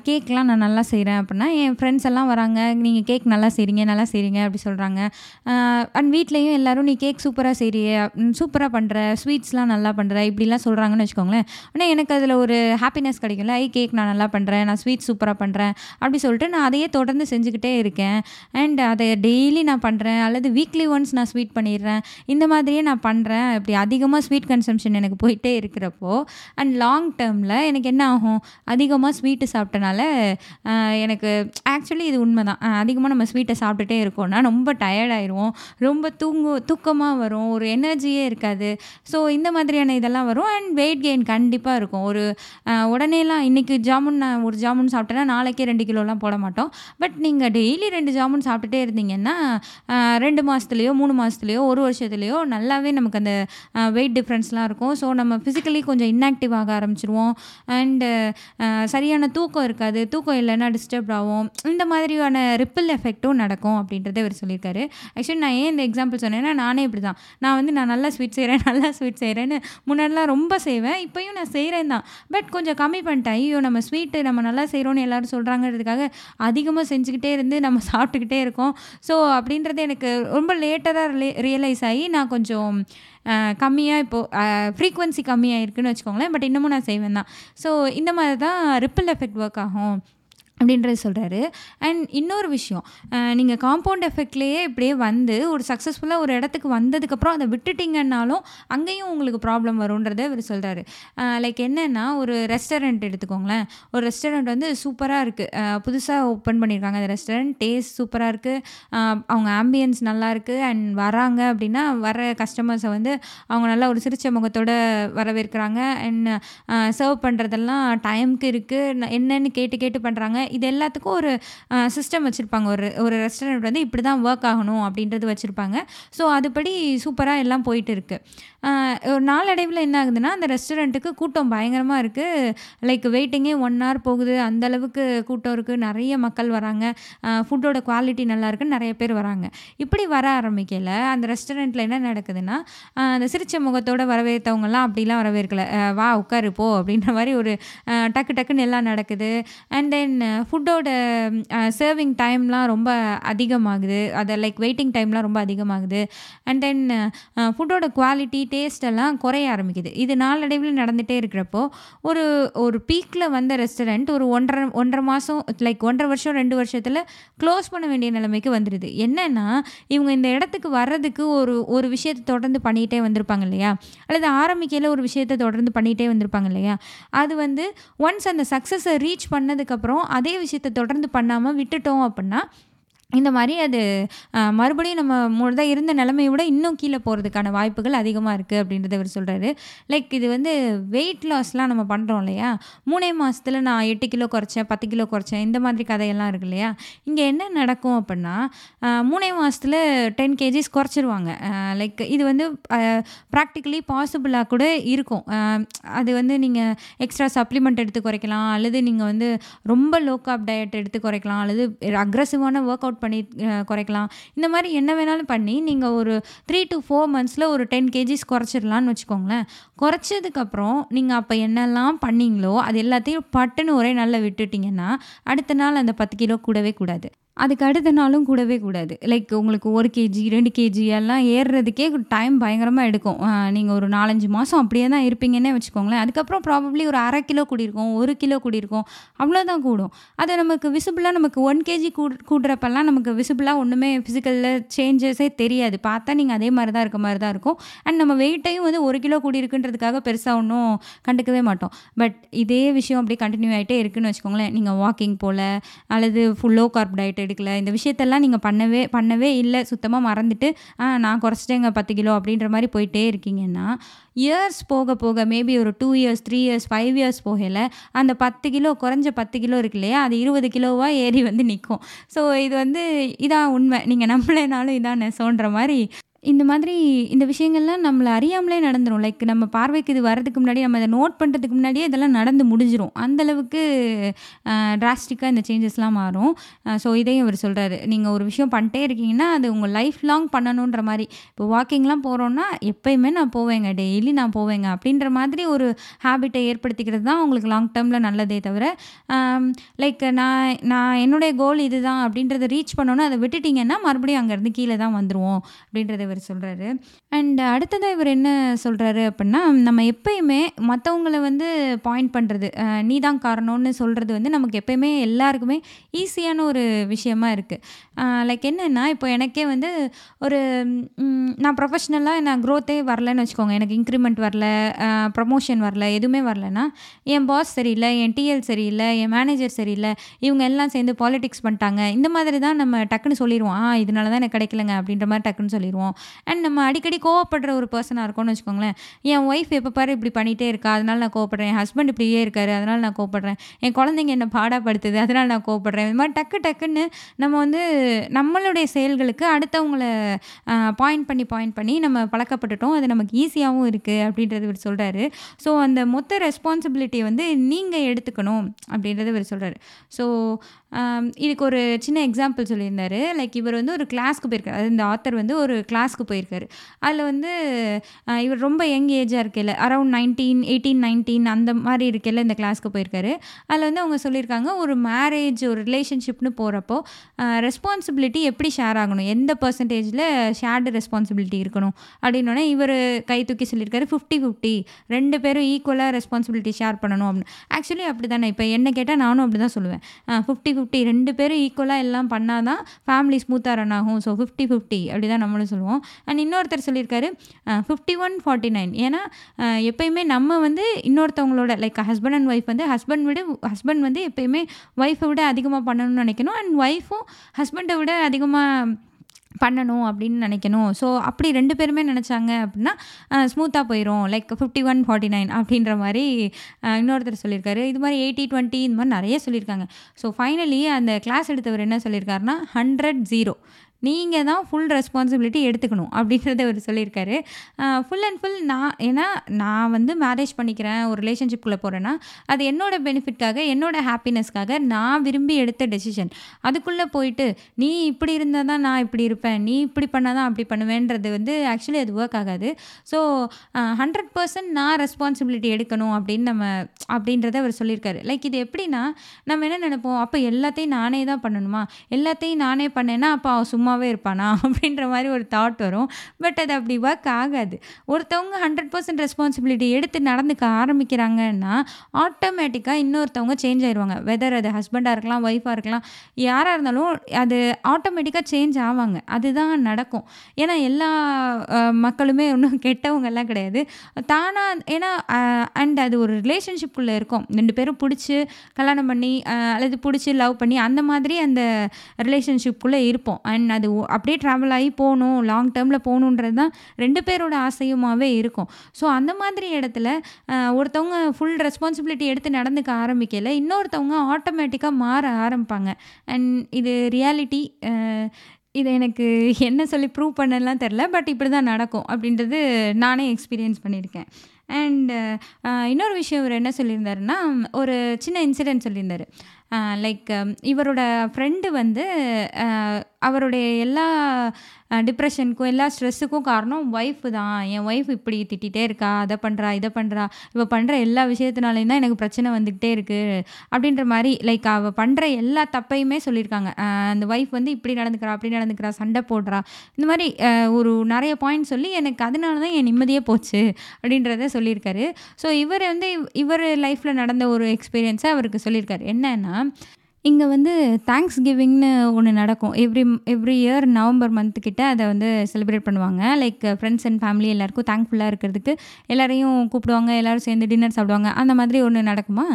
கேக்லாம் நான் நல்லா செய்கிறேன் அப்படின்னா என் ஃப்ரெண்ட்ஸ் எல்லாம் வராங்க. நீங்கள் கேக் நல்லா செய்கிறீங்க நல்லா செய்கிறீங்க அப்படி சொல்கிறாங்க அண்ட் வீட்லேயும் எல்லோரும் நீ கேக் சூப்பராக செய்கிறிய சூப்பராக பண்ணுற ஸ்வீட்ஸ்லாம் நல்லா பண்ணுற இப்படிலாம் சொல்கிறாங்கன்னு வச்சுக்கோங்களேன். ஆனால் எனக்கு அதில் ஒரு ஹாப்பினஸ் கிடைக்கும்ல. ஐ கேக் நான் நல்லா பண்ணுறேன் நான் ஸ்வீட் சூப்பராக பண்ணுறேன் அப்படி சொல்லிட்டு நான் அதையே தொடர்ந்து செஞ்சுக்கிட்டே இருக்கேன். அண்ட் அதை டெய்லி நான் பண்ணுறேன் பண்ணுறேன் அல்லது வீக்லி ஒன்ஸ் நான் ஸ்வீட் பண்ணிடுறேன் இந்த மாதிரியே நான் பண்ணுறேன் இப்படி அதிகமாக ஸ்வீட் கன்சம்ஷன் எனக்கு போயிட்டே இருக்கிறப்போ அண்ட் லாங் டேர்மில் எனக்கு என்ன ஆகும்? அதிகமாக ஸ்வீட்டு சாப்பிட்டனால எனக்கு ஆக்சுவலி இது உண்மை தான் அதிகமாக நம்ம ஸ்வீட்டை சாப்பிட்டுட்டே இருக்கோம்னா ரொம்ப டயர்டாயிடுவோம் ரொம்ப தூங்கு தூக்கமாக வரும். ஒரு எனர்ஜியே இருக்காது. ஸோ இந்த மாதிரியான இதெல்லாம் வரும். அண்ட் வெயிட் கெயின் கண்டிப்பாக இருக்கும். ஒரு உடனேலாம் இன்றைக்கி ஜாமுன் நான் ஒரு ஜாமுன் சாப்பிட்டேன்னா நாளைக்கே ரெண்டு கிலோலாம் போட மாட்டோம். பட் நீங்கள் டெய்லி ரெண்டு ஜாமுன் சாப்பிட்டுட்டே இருந்தீங்கன்னா ரெண்டு மாதத்துலேயோ மூணு மாதத்துலேயோ ஒரு வருஷத்துலேயோ நல்லாவே நமக்கு அந்த வெயிட் டிஃப்ரென்ஸ்லாம் இருக்கும். ஸோ நம்ம ஃபிசிக்கலி கொஞ்சம் இன்ஆக்டிவ் ஆக ஆரம்பிச்சிருவோம். அண்டு சரியான தூக்கம் இருக்காது. தூக்கம் இல்லைன்னா டிஸ்டர்ப் ஆகும் இந்த மாதிரியான ரிப்பிள் எஃபெக்ட்டும் நடக்கும் அப்படின்றத இவர் சொல்லியிருக்காரு. ஆக்சுவலி நான் ஏன் இந்த எக்ஸாம்பிள் சொன்னேன்னா நானே இப்படி தான் நான் வந்து நான் நல்லா ஸ்வீட் செய்கிறேன் நல்லா ஸ்வீட் செய்கிறேன்னு முன்னாடிலாம் ரொம்ப செய்வேன். இப்போயும் நான் செய்கிறேன் தான். பட் கொஞ்சம் கம்மி பண்ணிட்டேன். ஐயோ நம்ம ஸ்வீட்டு நம்ம நல்லா செய்கிறோன்னு எல்லோரும் சொல்கிறாங்கிறதுக்காக அதிகமாக செஞ்சுக்கிட்டே இருந்து நம்ம சாப்பிட்டுக்கிட்டே இருக்கோம். ஸோ அப்படின்றது எனக்கு ரொம்ப லேட்டாக ரிலே ரியலைஸ் ஆகி நான் கொஞ்சம் கம்மியாக இப்போது ஃப்ரீக்வன்சி கம்மியாக இருக்குன்னு வச்சுக்கோங்களேன் பட் இன்னமும் நான் செய்வேன் தான். ஸோ இந்த மாதிரி தான் ரிப்பிள் எஃபெக்ட் ஒர்க் ஆகும். அப்படின்றது சொல்கிறாரு அண்ட் இன்னொரு விஷயம் நீங்கள் காம்பவுண்ட் எஃபெக்ட்லேயே இப்படியே வந்து ஒரு சக்ஸஸ்ஃபுல்லாக ஒரு இடத்துக்கு வந்ததுக்கப்புறம் அதை விட்டுட்டிங்கன்னாலும் அங்கேயும் உங்களுக்கு ப்ராப்ளம் வரும்ன்றதை இவர் சொல்கிறாரு லைக் என்னென்னா ஒரு ரெஸ்டாரண்ட் எடுத்துக்கோங்களேன். ஒரு ரெஸ்டாரண்ட் வந்து சூப்பராக இருக்குது புதுசாக ஓப்பன் பண்ணியிருக்காங்க அந்த ரெஸ்டாரண்ட் டேஸ்ட் சூப்பராக இருக்குது அவங்க ஆம்பியன்ஸ் நல்லா இருக்குது அண்ட் வராங்க அப்படின்னா வர கஸ்டமர்ஸை வந்து அவங்க நல்லா ஒரு சிரிச்ச முகத்தோடு வரவேற்கிறாங்க. அண்ட் சர்வ் பண்ணுறதெல்லாம் டைமுக்கு இருக்குது என்னென்னு கேட்டு கேட்டு பண்ணுறாங்க இது எல்லாத்துக்கும் ஒரு சிஸ்டம் வச்சுருப்பாங்க. ஒரு ஒரு ரெஸ்டாரண்ட் வந்து இப்படி தான் ஒர்க் ஆகணும் அப்படின்றது வச்சுருப்பாங்க. ஸோ அதுபடி சூப்பராக எல்லாம் போயிட்டு இருக்குது ஒரு நாளடைவில் என்ன ஆகுதுன்னா அந்த ரெஸ்டாரண்ட்டுக்கு கூட்டம் பயங்கரமாக இருக்குது லைக் வெயிட்டிங்கே ஒன் ஹவர் போகுது. அந்தளவுக்கு கூட்டம் இருக்குது நிறைய மக்கள் வராங்க. ஃபுட்டோட குவாலிட்டி நல்லா இருக்குன்னு நிறைய பேர் வராங்க. இப்படி வர ஆரம்பிக்கல. அந்த ரெஸ்டாரண்ட்டில் என்ன நடக்குதுன்னா அந்த சிரிச்ச முகத்தோட வரவேற்றவங்கலாம் அப்படிலாம் வரவேற்கல. வா உட்காரு போ அப்படின்ற மாதிரி ஒரு டக்கு டக்குன்னு எல்லாம் நடக்குது. அண்ட் தென் ஃபுட்டோட சர்விங் டைம்லாம் ரொம்ப அதிகமாகுது. அதை லைக் வெயிட்டிங் டைம்லாம் ரொம்ப அதிகமாகுது. அண்ட் தென் ஃபுட்டோட குவாலிட்டி டேஸ்ட் எல்லாம் குறைய ஆரம்பிக்குது. இது நாளடைவில் நடந்துகிட்டே இருக்கிறப்போ ஒரு ஒரு பீக்கில் வந்த ரெஸ்டாரண்ட் ஒரு ஒன்றரை ஒன்றரை மாதம் லைக் ஒன்றரை வருஷம் ரெண்டு வருஷத்தில் க்ளோஸ் பண்ண வேண்டிய நிலைமைக்கு வந்துடுது என்னென்னா இவங்க இந்த இடத்துக்கு வர்றதுக்கு ஒரு ஒரு விஷயத்தை தொடர்ந்து பண்ணிகிட்டே வந்திருப்பாங்க இல்லையா? அல்லது ஆரம்பிக்கையில் ஒரு விஷயத்தை தொடர்ந்து பண்ணிகிட்டே வந்திருப்பாங்க இல்லையா? அது வந்து ஒன்ஸ் அந்த சக்ஸஸை ரீச் பண்ணதுக்கப்புறம் அதே விஷயத்தை தொடர்ந்து பண்ணாமல் விட்டுட்டோம் அப்படின்னா இந்த மாதிரி அது மறுபடியும் நம்ம முழுதாக இருந்த நிலைமையை விட இன்னும் கீழே போகிறதுக்கான வாய்ப்புகள் அதிகமாக இருக்குது அப்படின்றத அவர் சொல்கிறாரு லைக் இது வந்து வெயிட் லாஸ்லாம் நம்ம பண்ணுறோம் இல்லையா? மூணே மாதத்தில் நான் எட்டு கிலோ குறைச்சேன் பத்து கிலோ குறைச்சேன் இந்த மாதிரி கதையெல்லாம் இருக்கு இல்லையா? இங்கே என்ன நடக்கும் அப்படின்னா மூணே மாதத்தில் டென் கேஜிஸ் குறைச்சிருவாங்க. லைக் இது வந்து ப்ராக்டிக்கலி பாசிபிளாக கூட இருக்கும். அது வந்து நீங்கள் எக்ஸ்ட்ரா சப்ளிமெண்ட் எடுத்து குறைக்கலாம் அல்லது நீங்கள் வந்து ரொம்ப லோ காப் டயட் எடுத்து குறைக்கலாம் அல்லது அக்ரஸிவான ஒர்க் அவுட் பண்ணி குறைக்கலாம். இந்த மாதிரி என்ன வேணாலும் பண்ணி நீங்கள் ஒரு த்ரீ டு ஃபோர் மந்த்ஸில் ஒரு டென் கேஜிஸ் குறைச்சிடலான்னு வச்சுக்கோங்களேன். குறைச்சதுக்கப்புறம் நீங்கள் அப்போ என்னெல்லாம் பண்ணீங்களோ அது எல்லாத்தையும் பட்டுன்னு ஒரே நாளில் விட்டுட்டிங்கன்னா அடுத்த நாள் அந்த பத்து கிலோ கூடவே கூடாது. அதுக்கு அடுத்த நாளும் கூடவே கூடாது. லைக் உங்களுக்கு ஒரு கேஜி ரெண்டு கேஜி எல்லாம் ஏறுறதுக்கே டைம் பயங்கரமாக எடுக்கும். நீங்கள் ஒரு நாலஞ்சு மாதம் அப்படியே தான் இருப்பீங்கன்னே வச்சுக்கோங்களேன். அதுக்கப்புறம் ப்ராபப்ளி ஒரு அரை கிலோ கூடியிருக்கும் ஒரு கிலோ கூடியிருக்கும். அவ்வளோதான் கூடும். அது நமக்கு விசிபிளாக நமக்கு ஒன் கேஜி கூ கூடுறப்பெல்லாம் நமக்கு விசிபிளாக ஒன்றுமே ஃபிசிக்கலில் சேஞ்சஸே தெரியாது. பார்த்தா நீங்கள் அதே மாதிரி தான் இருக்க மாதிரி தான் இருக்கும். அண்ட் நம்ம வெயிட்டையும் வந்து ஒரு கிலோ கூடியிருக்குன்றதுக்காக பெருசாக ஒன்றும் கண்டுக்கவே மாட்டோம். பட் இதே விஷயம் அப்படியே கண்டினியூ ஆகிட்டே இருக்குன்னு வச்சுக்கோங்களேன். நீங்கள் வாக்கிங் போல் அல்லது ஃபுல்லோ கார்ப் டயட் எடுக்கல. இந்த விஷயத்தெல்லாம் நீங்கள் பண்ணவே பண்ணவே இல்லை. சுத்தமாக மறந்துட்டு ஆ நான் குறைச்சிட்டேங்க பத்து கிலோ அப்படின்ற மாதிரி போயிட்டே இருக்கீங்கன்னா இயர்ஸ் போக போக மேபி ஒரு two years three years five years போகல அந்த பத்து கிலோ குறைஞ்ச பத்து கிலோ இருக்கு இல்லையா அது இருபது கிலோவாக ஏறி வந்து நிற்கும் ஸோ இது வந்து இதான் உண்மை. நீங்கள் நம்பலைனாலும் இதான் நெசோன்ற மாதிரி இந்த மாதிரி இந்த விஷயங்கள்லாம் நம்மளை அறியாமலே நடந்துரும். லைக் நம்ம பார்வைக்கு இது வரதுக்கு முன்னாடி நம்ம இதை நோட் பண்ணுறதுக்கு முன்னாடியே இதெல்லாம் நடந்து முடிஞ்சிரும். அந்தளவுக்கு டிராஸ்டிக்காக இந்த சேஞ்சஸ்லாம் மாறும். ஸோ இதையும் அவர் சொல்கிறாரு நீங்கள் ஒரு விஷயம் பண்ணிட்டே இருக்கீங்கன்னா அது உங்கள் லைஃப் லாங் பண்ணணுன்ற மாதிரி. இப்போ வாக்கிங்லாம் போகிறோன்னா எப்போயுமே நான் போவேங்க. டெய்லி நான் போவேங்க. அப்படின்ற மாதிரி ஒரு ஹேபிட்டை ஏற்படுத்திக்கிறது தான் உங்களுக்கு லாங் டேர்மில் நல்லதே தவிர லைக் நான் நான் என்னுடைய கோல் இதுதான் அப்படின்றத ரீச் பண்ணோன்னா அதை விட்டுட்டிங்கன்னா மறுபடியும் அங்கேருந்து கீழே தான் வந்துடுவோம் அப்படின்றத இவர் சொல்கிறாரு அண்ட் அடுத்ததாக இவர் என்ன சொல்கிறாரு அப்படின்னா நம்ம எப்பயுமே மற்றவங்களை வந்து பாயிண்ட் பண்ணுறது நீ தான் காரணம்னு சொல்கிறது வந்து நமக்கு எப்பயுமே எல்லாருக்குமே ஈஸியான ஒரு விஷயமா இருக்குது லைக் என்னென்னா இப்போ எனக்கே வந்து ஒரு நான் ப்ரொஃபஷ்னலாக நான் க்ரோத்தே வரலன்னு வச்சுக்கோங்க. எனக்கு இன்க்ரிமெண்ட் வரல ப்ரமோஷன் வரல எதுவுமே வரலன்னா என் பாஸ் சரியில்லை என் டிஎல் சரியில்லை என் மேனேஜர் சரியில்லை இவங்க எல்லாம் சேர்ந்து பாலிடிக்ஸ் பண்ணிட்டாங்க. இந்த மாதிரி தான் நம்ம டக்குன்னு சொல்லிடுவோம். ஆ இதனால தான் எனக்கு கிடைக்கலங்க அப்படின்ற மாதிரி டக்குன்னு சொல்லிடுவோம். அண்ட் நம்ம அடிக்கடி கோவப்படுற ஒரு பர்சனாக இருக்கோம்னு வச்சுக்கோங்களேன். என் ஒய்ஃப் எப்போ பாரு இப்படி பண்ணிகிட்டே இருக்கா. அதனால நான் கோவப்படுறேன். என் ஹஸ்பண்ட் இப்படியே இருக்காரு. அதனால நான் கோவப்படுறேன். என் குழந்தைங்க என்னை பாடாப்படுத்துது. அதனால நான் கோவப்படுறேன். இது மாதிரி டக்கு டக்குன்னு நம்ம வந்து நம்மளுடைய செயல்களுக்கு அடுத்தவங்களை பாயிண்ட் பண்ணி பாயிண்ட் பண்ணி நம்ம பழக்கப்பட்டுட்டோம். அது நமக்கு ஈஸியாகவும் இருக்குது அப்படின்றது இவர் சொல்கிறாரு ஸோ அந்த மொத்த ரெஸ்பான்சிபிலிட்டியை வந்து நீங்கள் எடுத்துக்கணும் அப்படின்றது இவர் சொல்கிறாரு ஸோ இதுக்கு ஒரு சின்ன எக்ஸாம்பிள் சொல்லியிருந்தார். லைக் இவர் வந்து ஒரு கிளாஸ்க்கு போயிருக்காரு. அது இந்த ஆத்தர் வந்து ஒரு கிளாஸ்க்கு போயிருக்காரு. அதில் வந்து இவர் ரொம்ப யங் ஏஜாக இருக்கையில் அரௌண்ட் நைன்டீன் எயிட்டீன் நைன்டீன் அந்த மாதிரி இருக்கல இந்த கிளாஸ்க்கு போயிருக்காரு. அதில் வந்து அவங்க சொல்லியிருக்காங்க ஒரு மேரேஜ் ஒரு ரிலேஷன்ஷிப்னு போகிறப்போ ரெஸ்பான்சிபிலிட்டி எப்படி ஷேர் ஆகணும்? எந்த பர்சன்டேஜில் ஷேர்டு ரெஸ்பான்சிபிலிட்டி இருக்கணும்? அப்படின்னோடனே இவர் கை தூக்கி சொல்லியிருக்காரு ஃபிஃப்டி ஃபிஃப்டி ரெண்டு பேரும் ஈக்குவலாக ரெஸ்பான்சிபிலிட்டி ஷேர் பண்ணணும் அப்படின்னு. ஆக்சுவலி அப்படி தானே இப்போ என்ன கேட்டால் நானும் அப்படி தான் சொல்லுவேன் ஃபிஃப்டி ஃபிஃப்டி ரெண்டு பேரும் ஈக்குவலாக எல்லாம் பண்ணால் தான் ஃபேமிலி ஸ்மூத்தாக ரன் ஆகும். ஸோ ஃபிஃப்டி ஃபிஃப்டி அப்படி தான் நம்மளும் சொல்லுவோம். அண்ட் இன்னொருத்தர் சொல்லியிருக்காரு ஃபிஃப்டி ஒன் ஃபார்ட்டி நைன் ஏன்னா எப்பயுமே நம்ம வந்து இன்னொருத்தவங்களோட லைக் ஹஸ்பண்ட் அண்ட் ஒய்ஃப் வந்து ஹஸ்பண்ட் விட ஹஸ்பண்ட் வந்து எப்பயுமே ஒய்ஃபை விட அதிகமாக பண்ணணும்னு நினைக்கணும். அண்ட் ஒய்ஃபும் ஹஸ்பண்டை விட அதிகமாக பண்ணணும் அப்படின்னு நினைக்கணும். ஸோ அப்படி ரெண்டு பேருமே நினச்சாங்க அப்படின்னா ஸ்மூத்தாக போயிடும் like fifty one forty nine அப்படின்ற மாதிரி இன்னொருத்தர் சொல்லியிருக்காரு. இது மாதிரி எயிட்டி டுவெண்ட்டி இந்த மாதிரி நிறைய சொல்லியிருக்காங்க. ஸோ ஃபைனலி அந்த கிளாஸ் எடுத்தவர் என்ன சொல்லியிருக்காருன்னா ஹண்ட்ரட் ஜீரோ நீங்கள் தான் ஃபுல் ரெஸ்பான்சிபிலிட்டி எடுத்துக்கணும் அப்படின்றத அவர் சொல்லியிருக்காரு. ஃபுல் அண்ட் ஃபுல் நான் ஏன்னா நான் வந்து மேரேஜ் பண்ணிக்கிறேன் ஒரு ரிலேஷன்ஷிப்புக்குள்ளே போகிறேன்னா அது என்னோட பெனிஃபிட்காக என்னோடய ஹாப்பினஸ்க்காக நான் விரும்பி எடுத்த டெசிஷன் அதுக்குள்ளே போயிட்டு நீ இப்படி இருந்தால் தான் நான் இப்படி இருப்பேன் நீ இப்படி பண்ணால் தான் அப்படி பண்ணுவேன்றது வந்து ஆக்சுவலி அது ஒர்க் ஆகாது. ஸோ ஹண்ட்ரட் பர்சன்ட் நான் ரெஸ்பான்சிபிலிட்டி எடுக்கணும் அப்படின்னு நம்ம அப்படின்றத அவர் சொல்லியிருக்காரு. லைக் இது எப்படின்னா நம்ம என்ன நினைப்போம் அப்போ எல்லாத்தையும் நானே தான் பண்ணணுமா? எல்லாத்தையும் நானே பண்ணேன்னா அப்போ சும்மா சும்மாவே இருப்பானா [LAUGHS] அப்படின்ற மாதிரி ஒரு தாட் வரும். பட் அது அப்படி ஒர்க் ஆகாது. ஒருத்தவங்க ஹண்ட்ரட் பர்சன்ட் ரெஸ்பான்சிபிலிட்டி எடுத்து நடந்துக்க ஆரம்பிக்கிறாங்கன்னா ஆட்டோமேட்டிக்காக இன்னொருத்தவங்க சேஞ்ச் ஆயிடுவாங்க வெதர் அது ஹஸ்பண்டாக இருக்கலாம் ஒய்ஃபாக இருக்கலாம் யாராக இருந்தாலும் அது ஆட்டோமேட்டிக்காக சேஞ்ச் ஆவாங்க. அதுதான் நடக்கும். ஏன்னா எல்லா மக்களுமே ஒன்றும் [LAUGHS] கெட்டவங்கெல்லாம் கிடையாது. தானாக ஏன்னா அண்ட் அது ஒரு ரிலேஷன்ஷிப்குள்ளே இருக்கும். ரெண்டு பேரும் பிடிச்சி கல்யாணம் பண்ணி அல்லது பிடிச்சி லவ் பண்ணி அந்த மாதிரி அந்த ரிலேஷன்ஷிப்புள்ளே இருப்போம். அண்ட் அது ஒ- அப்படியே ட்ராவல் ஆகி போகணும் லாங் டேர்மில் போகணுன்றது தான் ரெண்டு பேரோட ஆசையுமாகவே இருக்கும். ஸோ அந்த மாதிரி இடத்துல ஒருத்தவங்க ஃபுல் ரெஸ்பான்சிபிலிட்டி எடுத்து நடந்துக்க ஆரம்பிக்கல இன்னொருத்தவங்க ஆட்டோமேட்டிக்காக மாற ஆரம்பிப்பாங்க. அண்ட் இது ரியாலிட்டி இதை எனக்கு என்ன சொல்லி ப்ரூவ் பண்ணலாம் தெரில பட் இப்படி தான் நடக்கும் அப்படின்றது நானே எக்ஸ்பீரியன்ஸ் பண்ணியிருக்கேன். அண்டு இன்னொரு விஷயம் இவர் என்ன சொல்லியிருந்தாருன்னா ஒரு சின்ன இன்சிடென்ட் சொல்லியிருந்தார். லைக் இவரோட ஃப்ரெண்டு வந்து அவருடைய எல்லா டிப்ரெஷனுக்கும் எல்லா ஸ்ட்ரெஸ்ஸுக்கும் காரணம் ஒய்ஃப் தான். என் ஒய்ஃப் இப்படி திட்டிகிட்டே இருக்கா அதை பண்ணுறா இதை பண்ணுறா இவள் பண்ணுற எல்லா விஷயத்தினாலையும் தான் எனக்கு பிரச்சனை வந்துக்கிட்டே இருக்குது அப்படின்ற மாதிரி லைக் அவள் பண்ணுற எல்லா தப்பையுமே சொல்லியிருக்காங்க. அந்த ஒய்ஃப் வந்து இப்படி நடந்துக்கிறா அப்படி நடந்துக்கிறா சண்டை போடுறா. இந்த மாதிரி ஒரு நிறைய பாயிண்ட் சொல்லி எனக்கு அதனால தான் என் நிம்மதியே போச்சு அப்படின்றத சொல்லியிருக்காரு. ஸோ இவர் வந்து இவ்- இவர் லைஃப்பில் நடந்த ஒரு எக்ஸ்பீரியன்ஸை அவருக்கு சொல்லியிருக்காரு. என்னன்னா இங்கே வந்து தேங்க்ஸ் கிவிங்னு ஒன்று நடக்கும். Every every year November month கிட்ட அதை வந்து செலிப்ரேட் பண்ணுவாங்க. லைக் ஃப்ரெண்ட்ஸ் அண்ட் ஃபேமிலி எல்லாருக்கும் தேங்க்ஃபுல்லாக இருக்கிறதுக்கு எல்லாரையும் கூப்பிடுவாங்க. எல்லோரும் சேர்ந்து டின்னர் சாப்பிடுவாங்க. அந்த மாதிரி ஒன்று நடக்குமா?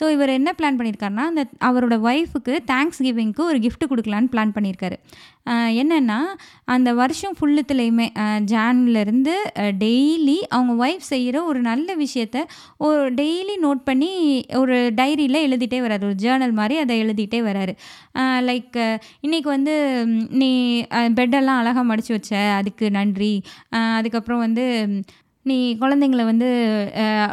ஸோ இவர் என்ன பிளான் பண்ணியிருக்காருன்னா அந்த அவரோட ஒய்ஃபுக்கு தேங்க்ஸ் கிவிங்க்கு ஒரு கிஃப்ட் கொடுக்கலான்னு பிளான் பண்ணியிருக்காரு என்னென்னா அந்த வருஷம் ஃபுல்லுத்துலேயுமே ஜான்லேருந்து டெய்லி அவங்க ஒய்ஃப் செய்கிற ஒரு நல்ல விஷயத்த ஒரு டெய்லி நோட் பண்ணி ஒரு டைரியில் எழுதிட்டே வராது ஒரு ஜேர்னல் மாதிரி அதை எழுதிட்டே வராரு. லைக் இன்னைக்கு வந்து நீ பெட்டெல்லாம் அழகாக மடித்து வச்ச அதுக்கு நன்றி. அதுக்கப்புறம் வந்து நீ குழந்தைங்கள வந்து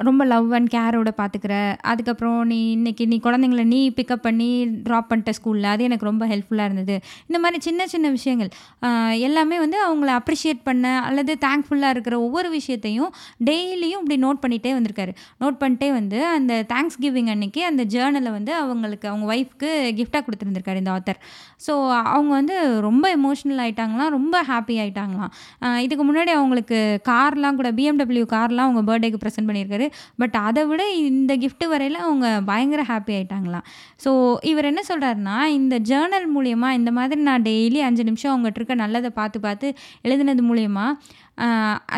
ரொம்ப லவ் அண்ட் கேரோட பார்த்துக்கிற அதுக்கப்புறம் நீ இன்னைக்கு நீ குழந்தைங்கள நீ பிக்கப் பண்ணி ட்ராப் பண்ணிட்ட ஸ்கூலில் அது எனக்கு ரொம்ப ஹெல்ப்ஃபுல்லாக இருந்தது. இந்த மாதிரி சின்ன சின்ன விஷயங்கள் எல்லாமே வந்து அவங்கள அப்ரிஷியேட் பண்ண அல்லது தேங்க்ஃபுல்லாக இருக்கிற ஒவ்வொரு விஷயத்தையும் டெய்லியும் இப்படி நோட் பண்ணிகிட்டே வந்திருக்காரு. நோட் பண்ணிட்டே வந்து அந்த தேங்க்ஸ் கிவிங் அன்னைக்கு அந்த ஜேர்னலை வந்து அவங்களுக்கு அவங்க ஒய்ஃப்க்கு கிஃப்டாக கொடுத்துருந்துருக்காரு இந்த ஆத்தர் ஸோ அவங்க வந்து ரொம்ப எமோஷ்னல் ஆகிட்டாங்களாம் ரொம்ப ஹாப்பி ஆகிட்டாங்களாம் இதுக்கு முன்னாடி அவங்களுக்கு கார்லாம் கூட பிஎம் பிஎம்டபிள்யூ கார்லாம் அவங்க பர்த்டேக்கு ப்ரெசென்ட் பண்ணியிருக்காரு. பட் அதை விட இந்த கிஃப்ட் வரையில அவங்க பயங்கர ஹாப்பி ஆகிட்டாங்களாம் ஸோ இவர் என்ன சொல்கிறாருன்னா இந்த ஜேர்னல் மூலியமாக இந்த மாதிரி நான் டெய்லி அஞ்சு நிமிஷம் அவங்ககிட்ட இருக்க நல்லதை பார்த்து பார்த்து எழுதுனது மூலயமா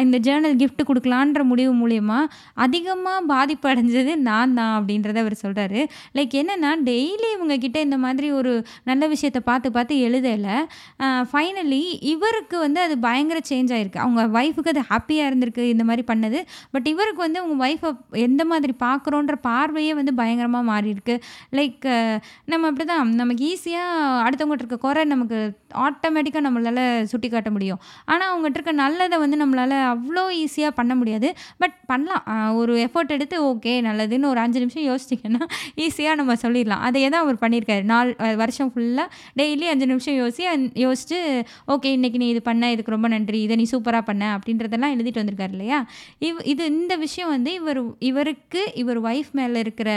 இந்த ஜேர்னல் கிஃப்ட் கொடுக்கலான்ற முடிவு மூலயமா அதிகமாக பாதிப்பு அடைஞ்சது நான் தான் அப்படின்றத அவர் சொல்கிறாரு லைக் என்னென்னா டெய்லி இவங்கக்கிட்ட இந்த மாதிரி ஒரு நல்ல விஷயத்த பார்த்து பார்த்து எழுதலை. ஃபைனலி இவருக்கு வந்து அது பயங்கர சேஞ்ச் ஆகிருக்கு அவங்க ஒய்ஃபுக்கு அது ஹாப்பியாக இருந்திருக்கு இந்த மாதிரி பண்ணது. பட் இவருக்கு வந்து அவங்க ஒய்ஃபை எந்த மாதிரி பார்க்குறோன்ற பார்வையே வந்து பயங்கரமாக மாறியிருக்கு. லைக் நம்ம அப்படி தான் நமக்கு ஈஸியாக அடுத்தவங்ககிட்ட இருக்க குறை நமக்கு ஆட்டோமேட்டிக்காக நம்மளால் சுட்டி காட்ட முடியும். ஆனால் அவங்ககிட்ட இருக்க நல்லதை வந்து வந்து நம்மளால் அவ்வளோ ஈஸியாக பண்ண முடியாது. பட் பண்ணலாம். ஒரு எஃபர்ட் எடுத்து ஓகே நல்லதுன்னு ஒரு அஞ்சு நிமிஷம் யோசிச்சிங்கன்னா ஈஸியாக நம்ம சொல்லிடலாம். அதையே தான் அவர் பண்ணியிருக்காரு. நாள் வருஷம் ஃபுல்லாக டெய்லி அஞ்சு நிமிஷம் யோசி யோசிச்சு ஓகே இன்னைக்கு நீ இது பண்ண இதுக்கு ரொம்ப நன்றி இதை நீ சூப்பராக பண்ண அப்படின்றதெல்லாம் எழுதிட்டு வந்திருக்காரு இல்லையா? இவ் இது இந்த விஷயம் வந்து இவர் இவருக்கு இவர் ஒய்ஃப் மேலே இருக்கிற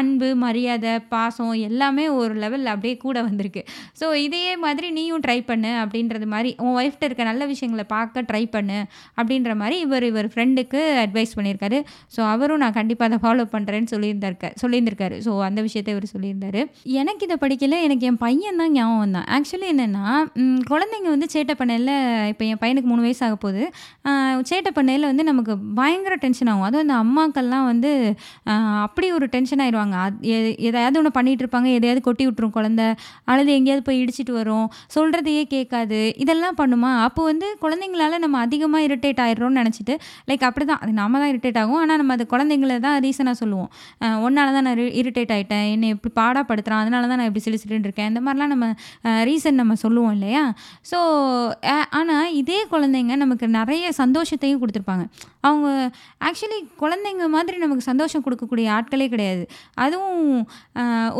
அன்பு மரியாதை பாசம் எல்லாமே ஒரு லெவலில் அப்படியே கூட வந்திருக்கு. ஸோ இதே மாதிரி நீயும் ட்ரை பண்ணு அப்படின்றது மாதிரி உன் ஒய்ஃப்ட்ட இருக்க நல்ல விஷயங்களை பார்க்க ட்ரை பண்ணு அப்படின்ற மாதிரி இவர் இவர் ஃப்ரெண்டுக்கு அட்வைஸ் பண்ணியிருக்காரு. ஸோ அவரும் நான் கண்டிப்பாக அதை ஃபாலோ பண்ணுறேன்னு சொல்லியிருந்திருக்க சொல்லியிருந்திருக்காரு. ஸோ அந்த விஷயத்தை இவர் சொல்லியிருந்தாரு. எனக்கு இதை படிக்கல எனக்கு என் பையன் தான் ஞாபகம் வந்தான். ஆக்சுவலி என்னென்னா குழந்தைங்க வந்து சேட்டை பண்ணல இப்போ என் பையனுக்கு மூணு வயசு ஆக போகுது. சேட்டை பண்ணையில் வந்து நமக்கு பயங்கர டென்ஷன் ஆகும். அதுவும் அந்த அம்மாக்கள்லாம் வந்து அப்படி ஒரு டென்ஷன் ஆயிடுவாங்க எ- எதையாவது ஒன்று பண்ணிகிட்ருப்பாங்க இருப்பாங்க. எதையாவது கொட்டி விட்டுரும் குழந்தை. அழுது எங்கேயாவது போய் இடிச்சிட்டு வரும். சொல்கிறதையே கேட்காது. இதெல்லாம் பண்ணுமா? அப்போ வந்து குழந்தைங்களால நம்ம அதிகமாக இரிட்டேட் ஆயிடுறோம்னு நினச்சிட்டு லைக் அப்படி தான் அது நாம தான் இரிட்டேட் ஆகும். ஆனால் நம்ம அது குழந்தைங்கள தான் ரீசனாக சொல்லுவோம். ஒன்றால் தான் நான் இரிட்டேட் ஆகிட்டேன் என்னை இப்படி பாடாப்படுத்துகிறான் அதனால தான் நான் இப்படி சிலு சிலுன்னு இருக்கேன். இந்த மாதிரிலாம் நம்ம ரீசன் நம்ம சொல்லுவோம் இல்லையா? ஸோ ஆனால் இதே குழந்தைங்க நமக்கு நிறைய சந்தோஷத்தையும் கொடுத்துருப்பாங்க. அவங்க ஆக்சுவலி குழந்தைங்க மாதிரி நமக்கு சந்தோஷம் கொடுக்கக்கூடிய ஆட்களே கிடையாது. அதுவும்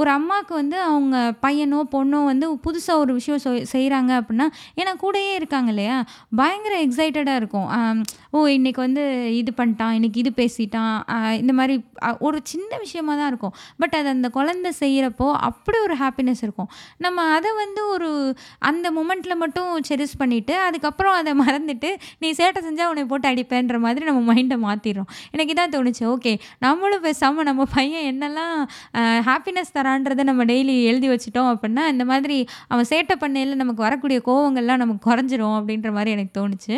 ஒரு அம்மாவுக்கு வந்து அவங்க பையனோ பொண்ணோ வந்து புதுசாக ஒரு விஷயம் செய்கிறாங்க அப்படின்னா ஏன்னா கூடயே இருக்காங்க இல்லையா? பயங்கர எக்ஸைட்டடாக இருக்கும். ஓ இன்னைக்கு வந்து இது பண்ணிட்டான் இன்றைக்கி இது பேசிட்டான் இந்த மாதிரி ஒரு சின்ன விஷயமா தான் இருக்கும். பட் அது அந்த குழந்தை செய்கிறப்போ அப்படி ஒரு ஹாப்பினஸ் இருக்கும். நம்ம அதை வந்து ஒரு அந்த மூமெண்ட்டில் மட்டும் செரிஸ் பண்ணிவிட்டு அதுக்கப்புறம் அதை மறந்துட்டு நீ சேட்டை செஞ்சால் உன்னை போட்டு அடிப்பேன்ற மாதிரி நம்ம மைண்டை மாற்றிடுறோம் எனக்கு இதான் தோணுச்சு. ஓகே நம்மளும் பேசாமல் நம்ம பையன் என்னெல்லாம் ஹாப்பினஸ் தரான்றதை நம்ம டெய்லி எழுதி வச்சிட்டோம் அப்படின்னா இந்த மாதிரி அவன் சேட்டை பண்ணையில் நமக்கு வரக்கூடிய கோவங்கள்லாம் நமக்கு குறைஞ்சிரும் அப்படின்ற மாதிரி எனக்கு தோணுச்சு.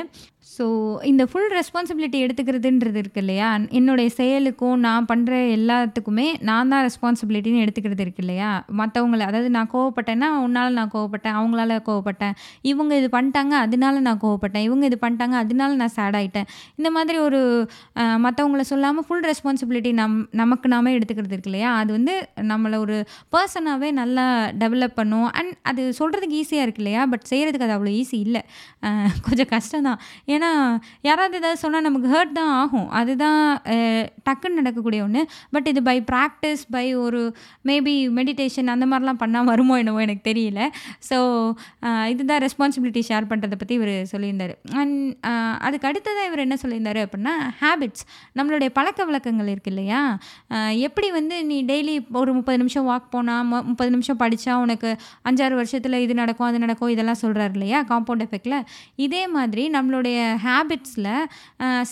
ஸோ இந்த ஃபுல் ரெஸ்பான்சிபிலிட்டி எடுத்துக்கிறதுன்றது இருக்கு இல்லையா? என்னுடைய செயலுக்கும் நான் பண்ணுற எல்லாத்துக்குமே நான் தான் ரெஸ்பான்சிபிலிட்டின்னு எடுத்துக்கிறது இருக்கு இல்லையா? மற்றவங்கள அதாவது நான் கோவப்பட்டேன்னா உன்னால் நான் கோவப்பட்டேன் அவங்களால கோவப்பட்டேன் இவங்க இது பண்ணிட்டாங்க அதனால நான் கோவப்பட்டேன் இவங்க இது பண்ணிட்டாங்க அதனால நான் சேட் ஆகிட்டேன் இந்த மாதிரி ஒரு மற்றவங்கள சொல்லாமல் ஃபுல் ரெஸ்பான்சிபிலிட்டி நம் நமக்கு நாமே எடுத்துக்கிறது இருக்கு இல்லையா? அது வந்து நம்மளை ஒரு பர்சனாகவே நல்லா டெவலப் பண்ணும். அண்ட் அது சொல்கிறதுக்கு ஈஸியாக இருக்கு இல்லையா? பட் செய்கிறதுக்கு அது அவ்வளோ ஈஸி இல்லை. கொஞ்சம் கஷ்டம் தான் ஏன்னா ஏன்னா யாராவது ஏதாவது சொன்னால் நமக்கு ஹர்ட் தான் ஆகும். அதுதான் டக்குன்னு நடக்கக்கூடிய ஒன்று பட் இது பை ப்ராக்டிஸ் பை ஒரு மேபி மெடிடேஷன் அந்த மாதிரிலாம் பண்ணால் வருமோ என்னவோ எனக்கு தெரியல. ஸோ இதுதான் ரெஸ்பான்சிபிலிட்டி ஷேர் பண்ணுறதை பற்றி இவர் சொல்லியிருந்தார். அண்ட் அதுக்கு அடுத்ததாக இவர் என்ன சொல்லியிருந்தார் அப்படின்னா ஹேபிட்ஸ் நம்மளுடைய பழக்க வழக்கங்கள் இருக்கு இல்லையா? எப்படி வந்து நீ டெய்லி ஒரு முப்பது நிமிஷம் வாக் போனால் முப்பது நிமிஷம் படித்தா உனக்கு அஞ்சாறு வருஷத்தில் இது நடக்கும் அது நடக்கும் இதெல்லாம் சொல்கிறார் இல்லையா? காம்பவுண்ட் எஃபெக்டில் இதே மாதிரி நம்மளுடைய ஹேபிட்ஸில்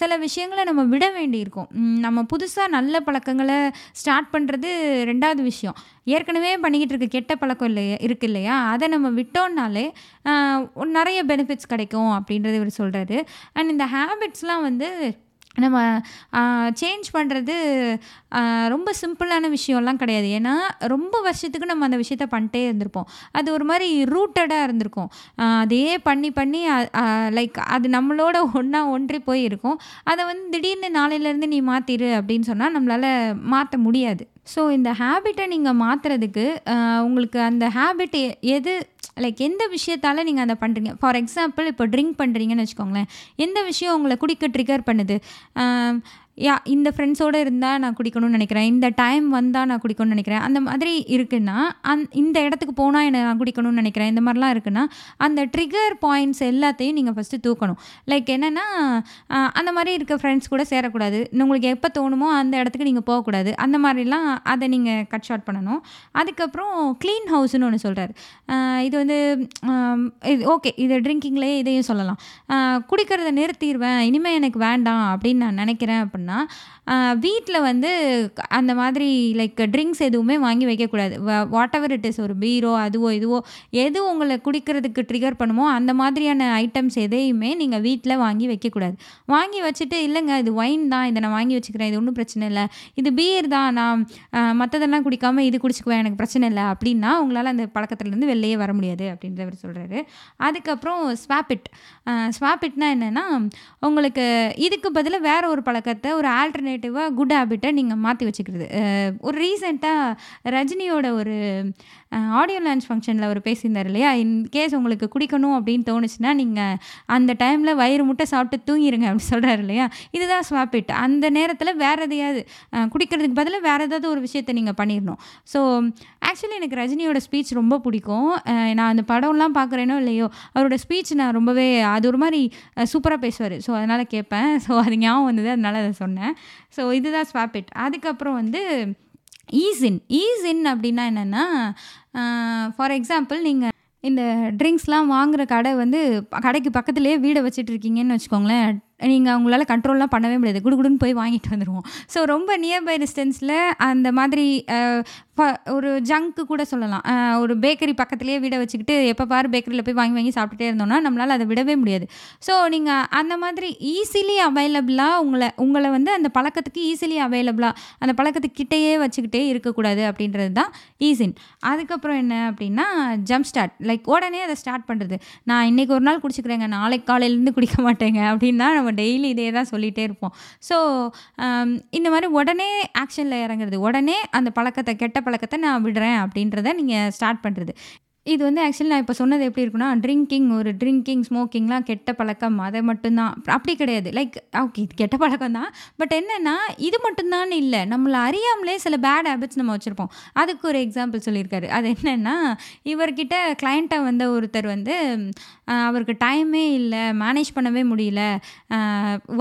சில விஷயங்களை நம்ம விட வேண்டியிருக்கும். நம்ம புதுசாக நல்ல பழக்கங்களை ஸ்டார்ட் பண்ணுறது ரெண்டாவது விஷயம். ஏற்கனவே பண்ணிக்கிட்டு இருக்க கெட்ட பழக்கம் இல்லையா இருக்கு இல்லையா? அதை நம்ம விட்டோம்னாலே நிறைய பெனிஃபிட்ஸ் கிடைக்கும் அப்படின்றது இவர் சொல்கிறாரு அண்ட் இந்த ஹேபிட்ஸ்லாம் வந்து நம்ம சேஞ்ச் பண்ணுறது ரொம்ப சிம்பிளான விஷயம்லாம் கிடையாது. ஏன்னா ரொம்ப வருஷத்துக்கு நம்ம அந்த விஷயத்த பண்ணிட்டே இருந்திருப்போம். அது ஒரு மாதிரி ரூட்டடாக இருந்திருக்கும். அதே பண்ணி பண்ணி லைக் அது நம்மளோட ஒன்றா ஒன்றி போய் இருக்கும். அதை வந்து திடீர்னு நாளையிலேருந்து நீ மாற்றிடு அப்படின்னு சொன்னால் நம்மளால் மாற்ற முடியாது. ஸோ இந்த ஹேபிட்டை நீங்கள் மாற்றுறதுக்கு உங்களுக்கு அந்த ஹேபிட் எது லைக் எந்த விஷயத்தால் நீங்கள் அதை பண்ணுறீங்க ஃபார் எக்ஸாம்பிள் இப்போ ட்ரிங்க் பண்ணுறீங்கன்னு வச்சுக்கோங்களேன். எந்த விஷயம் உங்களை குடிக்க ட்ரிகர் பண்ணுது? யா இந்த ஃப்ரெண்ட்ஸோடு இருந்தால் நான் குடிக்கணும்னு நினைக்கிறேன். இந்த டைம் வந்தால் நான் குடிக்கணும்னு நினைக்கிறேன். அந்த மாதிரி இருக்குன்னா அந் இந்த இடத்துக்கு போனால் என்ன நான் குடிக்கணும்னு நினைக்கிறேன். இந்த மாதிரிலாம் இருக்குன்னா அந்த ட்ரிகர் பாயிண்ட்ஸ் எல்லாத்தையும் நீங்கள் ஃபஸ்ட்டு தூக்கணும். லைக் என்னென்னா அந்த மாதிரி இருக்க ஃப்ரெண்ட்ஸ் கூட சேரக்கூடாது. உங்களுக்கு எப்போ தோணுமோ அந்த இடத்துக்கு நீங்கள் போகக்கூடாது. அந்த மாதிரிலாம் அதை நீங்கள் கட் ஷார்ட் பண்ணணும். அதுக்கப்புறம் க்ளீன் ஹவுஸ்னு ஒன்று சொல்கிறாரு இது வந்து இது ஓகே இது ட்ரிங்கிங்லேயே இதையும் சொல்லலாம். குடிக்கிறத நிறுத்திடுவேன் இனிமேல் எனக்கு வேண்டாம் அப்படின்னு நான் நினைக்கிறேன் அப்படின்னா பண்ணால் வீட்டில் வந்து அந்த மாதிரி லைக் ட்ரிங்க்ஸ் எதுவுமே வாங்கி வைக்கக்கூடாது. வாட் எவர் இட் இஸ் ஒரு பீரோ அதுவோ இதுவோ எது உங்களை குடிக்கிறதுக்கு ட்ரிகர் பண்ணுமோ அந்த மாதிரியான ஐட்டம்ஸ் எதையுமே நீங்கள் வீட்டில் வாங்கி வைக்கக்கூடாது. வாங்கி வச்சுட்டு இல்லைங்க இது ஒயின் தான் இதை நான் வாங்கி வச்சுக்கிறேன் இது ஒன்றும் பிரச்சனை இல்லை. இது பீர் தான் நான் மற்றதெல்லாம் குடிக்காமல் இது குடிச்சுக்குவேன் எனக்கு பிரச்சனை இல்லை அப்படின்னா உங்களால் அந்த பழக்கத்துலேருந்து வெளியே வர முடியாது அப்படின்றவர் சொல்கிறாரு அதுக்கப்புறம் ஸ்வாப்பிட் ஸ்வாபிட்னா என்னென்னா உங்களுக்கு இதுக்கு பதிலாக வேறு ஒரு பழக்கத்தை ஒரு ஆல்டர்னேட்டிவாக குட் ஹேபிட்டை நீங்கள் மாற்றி வச்சுக்கிறது. ஒரு ரீசெண்டாக ரஜினியோட ஒரு ஆடியோ லான்ச் ஃபங்க்ஷனில் அவர் பேசியிருந்தார் இல்லையா? இன் கேஸ் உங்களுக்கு குடிக்கணும் அப்படின்னு தோணுச்சுன்னா நீங்கள் அந்த டைமில் வயிறு முட்டை சாப்பிட்டு தூங்கிடுங்க அப்படின்னு சொல்கிறாரு இல்லையா? இதுதான் ஸ்வாப்பிட் அந்த நேரத்தில் வேறு எதையாவது குடிக்கிறதுக்கு பதிலாக வேறு ஏதாவது ஒரு விஷயத்தை நீங்கள் பண்ணிடணும் ஸோ ஆக்சுவலி எனக்கு ரஜினியோட ஸ்பீச் ரொம்ப பிடிக்கும். நான் அந்த படம்லாம் பார்க்குறேனோ இல்லையோ அவரோட ஸ்பீச் நான் ரொம்பவே அது ஒரு மாதிரி சூப்பராக பேசுவார். ஸோ அதனால் கேட்பேன். [LAUGHS] ஸோ அது ஞாபகம் வந்தது அதனால் அதை சொன்னேன். ஸோ இதுதான் ஸ்வாப்பிட் அதுக்கப்புறம் வந்து ஈஸின் ஈஸின் அப்படின்னா என்னென்னா ஃபார் எக்ஸாம்பிள் நீங்கள் இந்த ட்ரிங்க்ஸ்லாம் வாங்குற கடை வந்து ப- கடைக்கு பக்கத்துலேயே வீடை வச்சுட்டு இருக்கீங்கன்னு வச்சுக்கோங்களேன். நீங்கள் அவங்களால கண்ட்ரோல்லாம் பண்ணவே முடியாது. குடுகுடுன்னு போய் வாங்கிட்டு வந்துடுவோம் ஸோ ரொம்ப நியர்பை டிஸ்டன்ஸில் அந்த மாதிரி ஒரு ஜங்க்கு கூட சொல்லலாம். ஒரு பேக்கரி பக்கத்துலேயே வீடை வச்சுக்கிட்டு எப்போ பாரு பேக்கரியில் போய் வாங்கி வாங்கி சாப்பிட்டுட்டே இருந்தோம்னா நம்மளால் அதை விடவே முடியாது. ஸோ நீங்கள் அந்த மாதிரி ஈஸிலி அவைலபிளாக உங்களை உங்களை வந்து அந்த பழக்கத்துக்கு ஈஸிலி அவைலபிளாக அந்த பழக்கத்துக்கிட்டேயே வச்சுக்கிட்டே இருக்கக்கூடாது அப்படின்றது தான் ஈஸின் அதுக்கப்புறம் என்ன அப்படின்னா ஜம்ப் ஸ்டார்ட் லைக் உடனே அதை ஸ்டார்ட் பண்ணுறது நான் இன்றைக்கி ஒரு நாள் குடிச்சிக்கிறேங்க. நாளைக்கு காலையிலேருந்து குடிக்க மாட்டேங்க அப்படின்னா நம்ம டெய்லி இதே தான் சொல்லிகிட்டே இருப்போம். ஸோ um, இந்த மாதிரி உடனே ஆக்ஷனில் இறங்குறது உடனே அந்த பழக்கத்தை கெட்ட பழக்கத்தை நான் விடுறேன் அப்படின்றத நீங்கள் ஸ்டார்ட் பண்ணுறது இது வந்து ஆக்சுவலி நான் இப்போ சொன்னது எப்படி இருக்குன்னா ட்ரிங்கிங் ஒரு ட்ரிங்கிங் ஸ்மோக்கிங்லாம் கெட்ட பழக்கம் அதை மட்டும்தான். அப்படி கிடையாது. லைக் ஓகே இது கெட்ட பழக்கம் தான். பட் என்னென்னா இது மட்டும்தான் இல்லை. நம்மளை அறியாமலே சில பேட் ஹேபிட்ஸ் நம்ம வச்சுருப்போம். அதுக்கு ஒரு எக்ஸாம்பிள் சொல்லியிருக்காரு. அது என்னென்னா இவர்கிட்ட கிளைண்ட்டை வந்த ஒருத்தர் வந்து அவருக்கு டைமே இல்லை மேனேஜ் பண்ணவே முடியல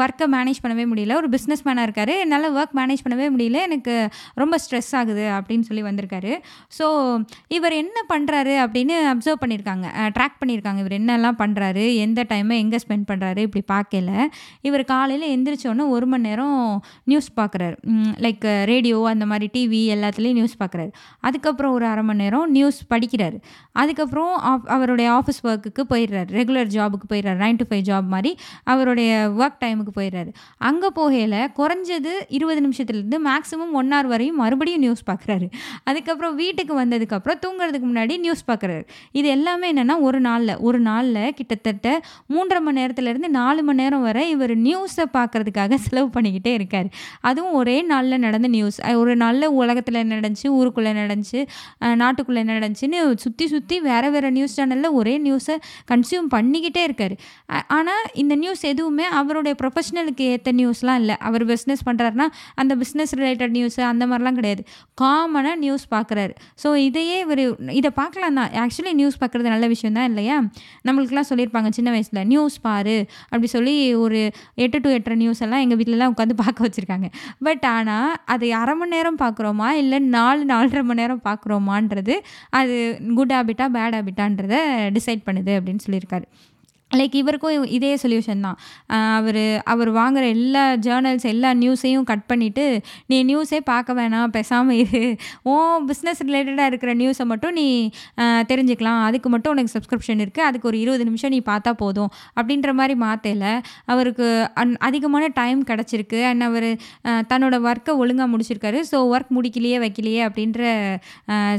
ஒர்க்கை மேனேஜ் பண்ணவே முடியல ஒரு பிஸ்னஸ் மேனாக இருக்கார். என்னால் ஒர்க் மேனேஜ் பண்ணவே முடியல எனக்கு ரொம்ப ஸ்ட்ரெஸ் ஆகுது அப்படின்னு சொல்லி வந்திருக்காரு. ஸோ இவர் என்ன பண்ணுறாரு அப்படின்னு அப்சர்வ் பண்ணியிருக்காங்க. ட்ராக் பண்ணியிருக்காங்க. இவர் என்னெல்லாம் பண்ணுறாரு எந்த டைமை எங்கே ஸ்பெண்ட் பண்ணுறாரு இப்படி பார்க்கல. இவர் காலையில் எந்திரிச்சோன்னே ஒரு மணி நேரம் நியூஸ் பார்க்குறாரு. லைக் ரேடியோ அந்த மாதிரி டிவி எல்லாத்துலேயும் நியூஸ் பார்க்குறாரு. அதுக்கப்புறம் ஒரு அரை மணி நேரம் நியூஸ் படிக்கிறாரு. அதுக்கப்புறம் அவருடைய ஆஃபீஸ் ஒர்க்குக்கு போயிடுறாரு. ரெகுலர் ஜாபுக்கு போயிடுறாரு. நைன் டு ஃபைவ் ஜாப் மாதிரி அவருடைய ஒர்க் டைமுக்கு போயிடுறாரு. அங்கே போகையில் குறைஞ்சது இருபது நிமிஷத்துலேருந்து மேக்ஸிமம் ஒன் ஹவர் வரையும் மறுபடியும் நியூஸ் பார்க்குறாரு. அதுக்கப்புறம் வீட்டுக்கு வந்ததுக்கப்புறம் தூங்குறதுக்கு முன்னாடி நியூஸ் பார்க்க பார்க்குறாரு இது எல்லாமே என்னென்னா ஒரு நாளில். ஒரு நாளில் கிட்டத்தட்ட மூன்றரை மணி நேரத்துலேருந்து நாலு மணி நேரம் வரை இவர் நியூஸை பார்க்குறதுக்காக [LAUGHS] செலவு பண்ணிக்கிட்டே இருக்கார். அதுவும் ஒரே நாளில் நடந்த நியூஸ் ஒரு நாளில் உலகத்தில் என்ன நடந்துச்சு ஊருக்குள்ளே நடந்துச்சு நாட்டுக்குள்ளே என்ன நடந்துச்சுன்னு சுற்றி சுற்றி வேறு வேறு நியூஸ் சேனலில் ஒரே நியூஸை கன்சியூம் பண்ணிக்கிட்டே இருக்கார். ஆனால் இந்த நியூஸ் எதுவுமே அவருடைய ப்ரொஃபஷனலுக்கு ஏற்ற நியூஸ்லாம் இல்லை. அவர் பிஸ்னஸ் பண்ணுறாருனா அந்த பிஸ்னஸ் ரிலேட்டட் நியூஸ் அந்த மாதிரிலாம் கிடையாது. காமனாக நியூஸ் பார்க்குறாரு ஸோ இதையே இவர் இதை பார்க்கலாம் தான் ஆக்சுவலி நியூஸ் பார்க்குறது நல்ல விஷயம் தான் இல்லையா? நம்மளுக்குலாம் சொல்லியிருப்பாங்க சின்ன வயசில் நியூஸ் பாரு அப்படி சொல்லி ஒரு எட்டு டு எட்டரை நியூஸ் எல்லாம் எங்கள் வீட்டிலலாம் உட்காந்து பார்க்க வச்சுருக்காங்க. பட் ஆனால் அது அரை மணி நேரம் பார்க்குறோமா இல்லை நாலு நாலரை மணி நேரம் பார்க்குறோமான்றது அது குட் ஹேபிட்டா பேட் ஹேபிட்டான்றதை டிசைட் பண்ணுது அப்படின்னு சொல்லியிருக்காரு. லைக் இவருக்கும் இதே சொல்யூஷன் தான். அவர் அவர் வாங்குற எல்லா ஜேர்னல்ஸ் எல்லா நியூஸையும் கட் பண்ணிவிட்டு நீ நியூஸே பார்க்க வேணாம் பேசாமல் இரு. ஓ பிஸ்னஸ் ரிலேட்டடாக இருக்கிற நியூஸை மட்டும் நீ தெரிஞ்சுக்கலாம். அதுக்கு மட்டும் உனக்கு சப்ஸ்கிரிப்ஷன் இருக்குது அதுக்கு ஒரு இருபது நிமிஷம் நீ பார்த்தா போதும். அப்படின்ற மாதிரி மாற்றல அவருக்கு அந் அதிகமான டைம் கிடச்சிருக்கு. அண்ட் அவர் தன்னோட ஒர்க்கை ஒழுங்காக முடிச்சிருக்காரு. ஸோ ஒர்க் முடிக்கலையே வைக்கலையே அப்படின்ற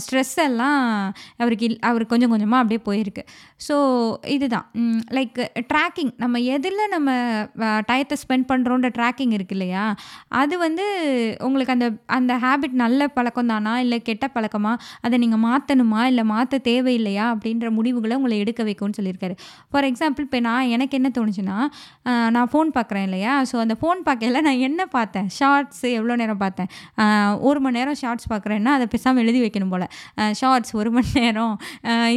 ஸ்ட்ரெஸ் எல்லாம் அவருக்கு இல் அவருக்கு கொஞ்சம் கொஞ்சமாக அப்படியே போயிருக்கு. ஸோ இதுதான். லைக் ட்ராக்கிங் நம்ம எதில் நம்ம டயத்தை ஸ்பெண்ட் பண்ணுறோன்ற ட்ராக்கிங் இருக்கு இல்லையா? அது வந்து உங்களுக்கு அந்த அந்த ஹேபிட் நல்ல பழக்கம் தானா? இல்லை கெட்ட பழக்கமா? அதை நீங்கள் மாற்றணுமா இல்லை மாற்ற தேவையில்லையா? அப்படின்ற முடிவுகளை உங்களை எடுக்க வைக்கும்னு சொல்லியிருக்காரு. ஃபார் எக்ஸாம்பிள் இப்போ நான் எனக்கு என்ன தோணுச்சுன்னா நான் ஃபோன் பார்க்குறேன் இல்லையா? ஸோ அந்த ஃபோன் பார்க்கல நான் என்ன பார்த்தேன்? ஷார்ட்ஸ் எவ்வளோ நேரம் பார்த்தேன்? ஒரு மணி நேரம் ஷார்ட்ஸ் பார்க்குறேன்னா அதை பேசாமல் எழுதி வைக்கணும் போல். ஷார்ட்ஸ் ஒரு மணி நேரம்.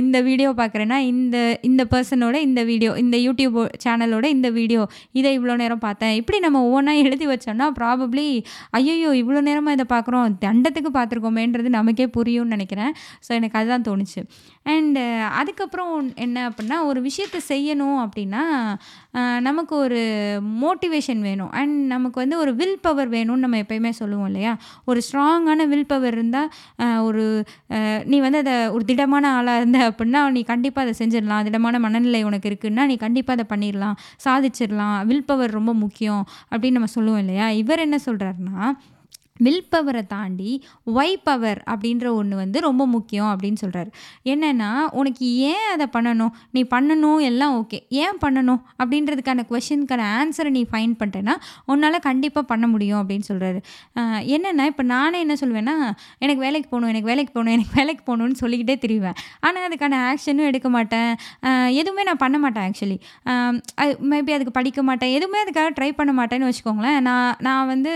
இந்த வீடியோ பார்க்குறேன்னா இந்த இந்த பர்சனோட இந்த வீடியோ இந்த யூடியூப் சேனலோட இந்த வீடியோ இதை இவ்வளோ நேரம் பார்த்தேன். இப்படி நம்ம ஒவ்வொன்றா எழுதி வச்சோம்னா ப்ராபப்ளி ஐயோ இவ்வளோ நேரமாக இதை பார்க்குறோம். தண்டத்துக்கு பார்த்துருக்கோமேன்றது நமக்கே புரியும்னு நினைக்கிறேன். ஸோ எனக்கு அதுதான் தோணுச்சு. அண்டு அதுக்கப்புறம் என்ன அப்படின்னா ஒரு விஷயத்தை செய்யணும் அப்படின்னா நமக்கு ஒரு மோட்டிவேஷன் வேணும். அண்ட் நமக்கு வந்து ஒரு வில் பவர் வேணும்னு நம்ம எப்பயுமே சொல்லுவோம் இல்லையா? ஒரு ஸ்ட்ராங்கான வில் பவர் இருந்தால் ஒரு நீ வந்து அதை ஒரு திடமான ஆளாக இருந்த அப்படின்னா நீ கண்டிப்பாக அதை செஞ்சிடலாம். திடமான மனநிலை உனக்கு இருக்குன்னா நீ கண்டிப்பாக அதை பண்ணிடலாம். சாதிச்சிடலாம். வில் பவர் ரொம்ப முக்கியம் அப்படின்னு நம்ம சொல்லுவோம் இல்லையா? இவர் என்ன சொல்கிறாருன்னா வில் பவரை தாண்டி ஒய் பவர் அப்படின்ற ஒன்று வந்து ரொம்ப முக்கியம் அப்படின்னு சொல்கிறாரு என்னென்னா உனக்கு ஏன் அதை பண்ணணும்? நீ பண்ணணும் எல்லாம் ஓகே ஏன் பண்ணணும்? அப்படின்றதுக்கான கொஷினுக்கான ஆன்சரை நீ ஃபைன் பண்ணிட்டேன்னா உன்னால் கண்டிப்பாக பண்ண முடியும் அப்படின்னு சொல்கிறாரு என்னென்னா இப்போ நானே என்ன சொல்லுவேன்னா எனக்கு வேலைக்கு போகணும் எனக்கு வேலைக்கு போகணும் எனக்கு வேலைக்கு போகணும்னு சொல்லிக்கிட்டே திரிவேன். ஆனால் அதுக்கான ஆக்ஷனும் எடுக்க மாட்டேன். எதுவுமே நான் பண்ண மாட்டேன் ஆக்சுவலி மேபி அதுக்கு படிக்க மாட்டேன். எதுவுமே அதுக்காக ட்ரை பண்ண மாட்டேன்னு வச்சுக்கோங்களேன். நான் நான் வந்து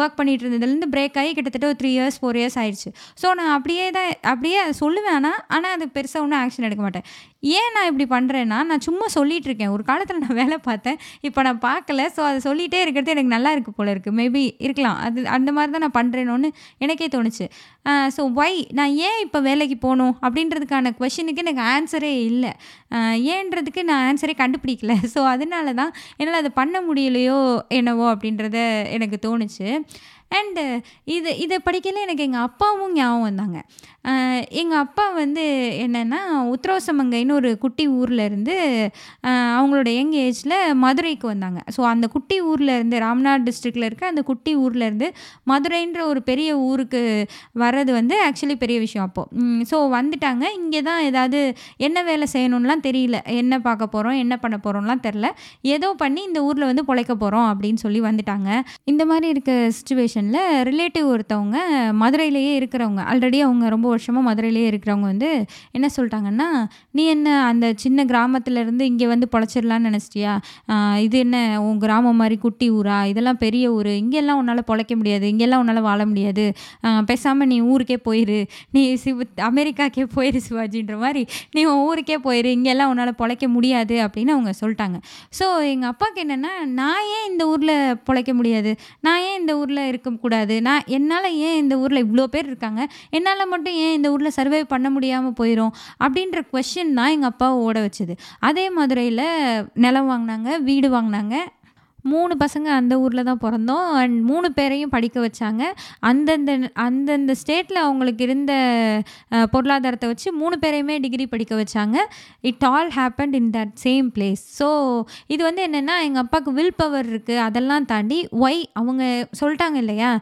ஒர்க் பண்ணி பண்ணிகிட்டு இருந்ததுலேருந்து பிரேக் ஆகி கிட்டத்தட்ட ஒரு த்ரீ இயர்ஸ் ஃபோர் இயர்ஸ் ஆயிடுச்சு. ஸோ நான் அப்படியே தான் அப்படியே சொல்லுவேன் ஆனால் ஆனால் அது பெருசாக ஒன்றும் ஆக்ஷன் எடுக்க மாட்டேன். ஏன் நான் இப்படி பண்ணுறேன்னா நான் சும்மா சொல்லிகிட்டு இருக்கேன் ஒரு காலத்தில் நான் வேலை பார்த்தேன். இப்போ நான் பார்க்கல. ஸோ அதை சொல்லிகிட்டே இருக்கிறது எனக்கு நல்லா இருக்கு போல இருக்குது மேபி இருக்கலாம். அது அந்த மாதிரி தான் நான் பண்ணுறேனோன்னு எனக்கே தோணுச்சு. ஸோ ஒய் நான் ஏன் இப்போ வேலைக்கு போகணும்? அப்படின்றதுக்கான கொஷினுக்கு எனக்கு ஆன்சரே இல்லை. ஏன்றதுக்கு நான் ஆன்சரே கண்டுபிடிக்கல. ஸோ அதனால தான் என்னால் அதை பண்ண முடியலையோ என்னவோ அப்படின்றத எனக்கு தோணுச்சு. அண்டு இது இதை படிக்கல எனக்கு எங்கள் அப்பாவும் ஞாபகம் வந்தாங்க. எங்கள் அப்பா வந்து என்னென்னா அப்படின்னு ஒரு குட்டி ஊரில் இருந்து அவங்களோட யங் ஏஜில் மதுரைக்கு வந்தாங்க. ஸோ அந்த குட்டி ஊரில் இருந்து ராம்நாத் டிஸ்ட்ரிக்டில் இருக்க அந்த குட்டி ஊரில் இருந்து மதுரைன்ற ஒரு பெரிய ஊருக்கு வர்றது வந்து ஆக்சுவலி பெரிய விஷயம் அப்போது ஸோ வந்துட்டாங்க. இங்கே தான் ஏதாவது என்ன வேலை செய்யணும்லாம் தெரியல. என்ன பார்க்க போகிறோம் என்ன பண்ண போகிறோம்லாம் தெரில ஏதோ பண்ணி இந்த ஊரில் வந்து பிழைக்க போகிறோம் அப்படின்னு சொல்லி வந்துட்டாங்க. இந்த மாதிரி இருக்க சுச்சுவேஷனில் ரிலேட்டிவ் ஒருத்தவங்க மதுரையிலேயே இருக்கிறவங்க ஆல்ரெடி அவங்க ரொம்ப வருஷமாக மதுரையிலேயே இருக்கிறவங்க வந்து என்ன சொல்லிட்டாங்கன்னா நீ என்ன அந்த சின்ன கிராமத்துலேருந்து இங்கே வந்து பொழைச்சிடலான்னு நினச்சிட்டியா? இது என்ன உன் கிராமம் மாதிரி குட்டி ஊரா? இதெல்லாம் பெரிய ஊர். இங்கெல்லாம் உன்னால் பொழைக்க முடியாது. இங்கெல்லாம் உன்னால் வாழ முடியாது. பேசாமல் நீ ஊருக்கே போயிரு. நீ சிவ அமெரிக்காக்கே போயிரு சிவாஜின்ற மாதிரி. நீ உன் ஊருக்கே போயிரு. இங்கெல்லாம் உன்னால் பொழைக்க முடியாது அப்படின்னு அவங்க சொல்லிட்டாங்க. ஸோ எங்கள் அப்பாவுக்கு என்னென்னா நான் ஏன் இந்த ஊரில் பொழைக்க முடியாது? நான் ஏன் இந்த ஊரில் இருக்கக்கூடாது நான் என்னால் ஏன் இந்த ஊரில் இவ்வளோ பேர் இருக்காங்க? என்னால் மட்டும் ஏன் இந்த ஊரில் சர்வை பண்ண முடியாமல் போயிடும் அப்படின்ற கொஷின் தான் எங்கள் அப்பாவை ஓட வச்சது. அதே மதுரையில் நிலம் வாங்கினாங்க வீடு வாங்கினாங்க. மூணு பசங்க அந்த ஊரில் தான் பிறந்தோம். அண்ட் மூணு பேரையும் படிக்க வச்சாங்க. அந்தந்த அந்தந்த ஸ்டேட்டில் அவங்களுக்கு இருந்த பொருளாதாரத்தை வச்சு மூணு பேரையுமே டிகிரி படிக்க வச்சாங்க. It all happened in that same place. So இது வந்து என்னென்னா எங்கள் அப்பாவுக்கு வில் பவர் இருக்குது அதெல்லாம் தாண்டி ஒய் அவங்க சொல்லிட்டாங்க இல்லையா?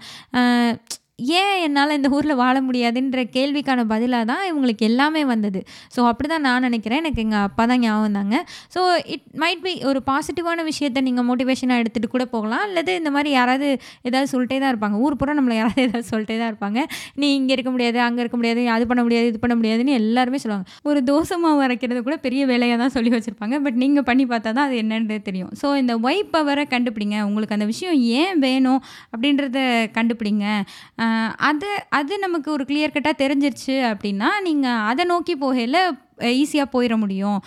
ஏன் என்னால் இந்த ஊரில் வாழ முடியாதுன்ற கேள்விக்கான பதிலாக தான் இவங்களுக்கு எல்லாமே வந்தது. ஸோ அப்படி தான் நான் நினைக்கிறேன். எனக்கு எங்கள் அப்பா தான் ஞாபகம் வந்தாங்க. ஸோ இட் மைட் பி ஒரு பாசிட்டிவான விஷயத்தை நீங்கள் மோட்டிவேஷனாக எடுத்துகிட்டு கூட போகலாம். அல்லது இந்த மாதிரி யாராவது ஏதாவது சொல்லிட்டே தான் இருப்பாங்க. ஊர் பூரா நம்மளை யாராவது ஏதாவது சொல்லிட்டே தான் இருப்பாங்க. நீ இங்கே இருக்க முடியாது அங்கே இருக்க முடியாது அது பண்ண முடியாது இது பண்ண முடியாதுன்னு எல்லாருமே சொல்லுவாங்க. ஒரு தோசை மாவு அரைக்கிறது கூட பெரிய வேலையாக தான் சொல்லி வச்சுருப்பாங்க. பட் நீங்கள் பண்ணி பார்த்தா தான் அது என்னன்றது தெரியும். ஸோ இந்த ஒய் பவரை கண்டுபிடிங்க. உங்களுக்கு அந்த விஷயம் ஏன் வேணும் அப்படின்றத கண்டுபிடிங்க. அது அது நமக்கு ஒரு கிளியர் கட்டாக தெரிஞ்சிருச்சு அப்படின்னா நீங்கள் அதை நோக்கி போகையில் ஈஸியாக போயிட முடியும்.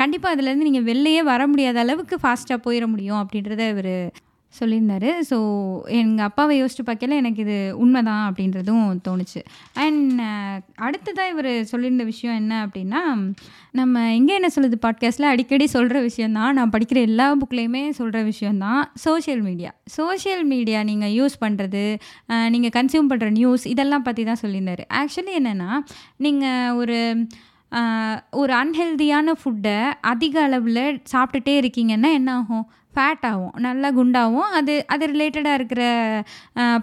கண்டிப்பாக அதுலேருந்து நீங்கள் வெளிலையே வர முடியாத அளவுக்கு ஃபாஸ்ட்டாக போயிட முடியும் அப்படின்றத இவர் சொல்லியிருந்தாரு. ஸோ எங்கள் அப்பாவை யோசிச்சு பார்க்கல எனக்கு இது உண்மைதான் அப்படின்றதும் தோணுச்சு. அண்ட் அடுத்ததாக இவர் சொல்லியிருந்த விஷயம் என்ன அப்படின்னா நம்ம எங்கே என்ன சொல்லுது பாட்காஸ்ட்டில் அடிக்கடி சொல்கிற விஷயந்தான் நான் படிக்கிற எல்லா புக்லேயுமே சொல்கிற விஷயந்தான் சோஷியல் மீடியா சோஷியல் மீடியா நீங்கள் யூஸ் பண்ணுறது நீங்கள் கன்சியூம் பண்ணுற நியூஸ் இதெல்லாம் பற்றி தான் சொல்லியிருந்தார். ஆக்சுவலி என்னென்னா நீங்கள் ஒரு ஒரு அன்ஹெல்தியான ஃபுட்டை அதிக அளவில் சாப்பிட்டுட்டே இருக்கீங்கன்னா என்ன ஆகும்? ஃபேட் ஆகும் நல்லா குண்டாகும். அது அது ரிலேட்டடாக இருக்கிற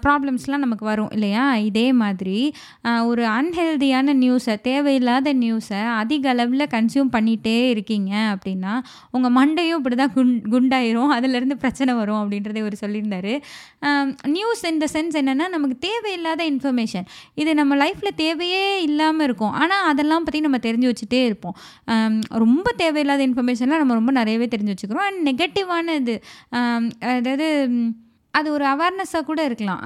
ப்ராப்ளம்ஸ்லாம் நமக்கு வரும் இல்லையா? இதே மாதிரி ஒரு அன்ஹெல்தியான நியூஸை தேவையில்லாத நியூஸை அதிக அளவில் கன்சியூம் பண்ணிகிட்டே இருக்கீங்க அப்படின்னா உங்கள் மண்டையும் இப்படி தான் குண் குண்டாயிரும். அதுலேருந்து பிரச்சனை வரும் அப்படின்றத இவர் சொல்லியிருந்தார். நியூஸ் இந்த சென்ஸ் என்னென்னா நமக்கு தேவையில்லாத இன்ஃபர்மேஷன் இது நம்ம லைஃப்பில் தேவையே இல்லாமல் இருக்கும். ஆனால் அதெல்லாம் பற்றி நம்ம தெரிஞ்சு வச்சுட்டே இருப்போம். ரொம்ப தேவையில்லாத இன்ஃபர்மேஷன்லாம் நம்ம ரொம்ப நிறையவே தெரிஞ்சு வச்சுக்கிறோம். அண்ட் நெகட்டிவான இது ஆம், அதாவது ம், அது ஒரு அவேர்னஸாக கூட இருக்கலாம்.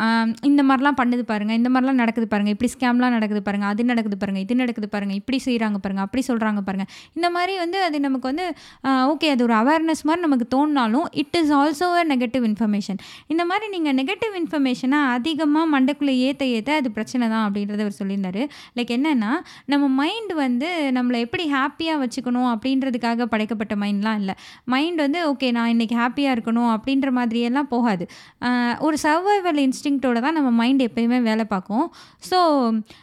இந்த மாதிரிலாம் பண்ணுது பாருங்கள் இந்த மாதிரிலாம் நடக்குது பாருங்கள் இப்படி ஸ்கேம்லாம் நடக்குது பாருங்கள் அது நடக்குது பாருங்கள் இது நடக்குது பாருங்கள் இப்படி செய்கிறாங்க பாருங்கள் அப்படி சொல்கிறாங்க பாருங்கள் இந்த மாதிரி வந்து அது நமக்கு வந்து ஓகே அது ஒரு அவேர்னஸ் மாதிரி நமக்கு தோணினாலும் it is also a negative information இந்த மாதிரி நீங்கள் நெகட்டிவ் இன்ஃபர்மேஷனை அதிகமாக மண்டைக்குள்ளே ஏற்ற ஏற்ற அது பிரச்சனை தான் அப்படின்றத அவர் சொல்லியிருந்தார். லைக் என்னென்னா நம்ம மைண்ட் வந்து நம்மளை எப்படி ஹாப்பியாக வச்சுக்கணும் அப்படின்றதுக்காக படைக்கப்பட்ட மைண்ட்லாம் இல்லை. மைண்ட் வந்து ஓகே நான் இன்றைக்கி ஹாப்பியாக இருக்கணும் அப்படின்ற மாதிரியெல்லாம் போகாது. ஒரு சர்வைவல் இன்ஸ்டிங்க்டோட தான் நம்ம மைண்ட் எப்பயுமே வேலை பார்க்கும். ஸோ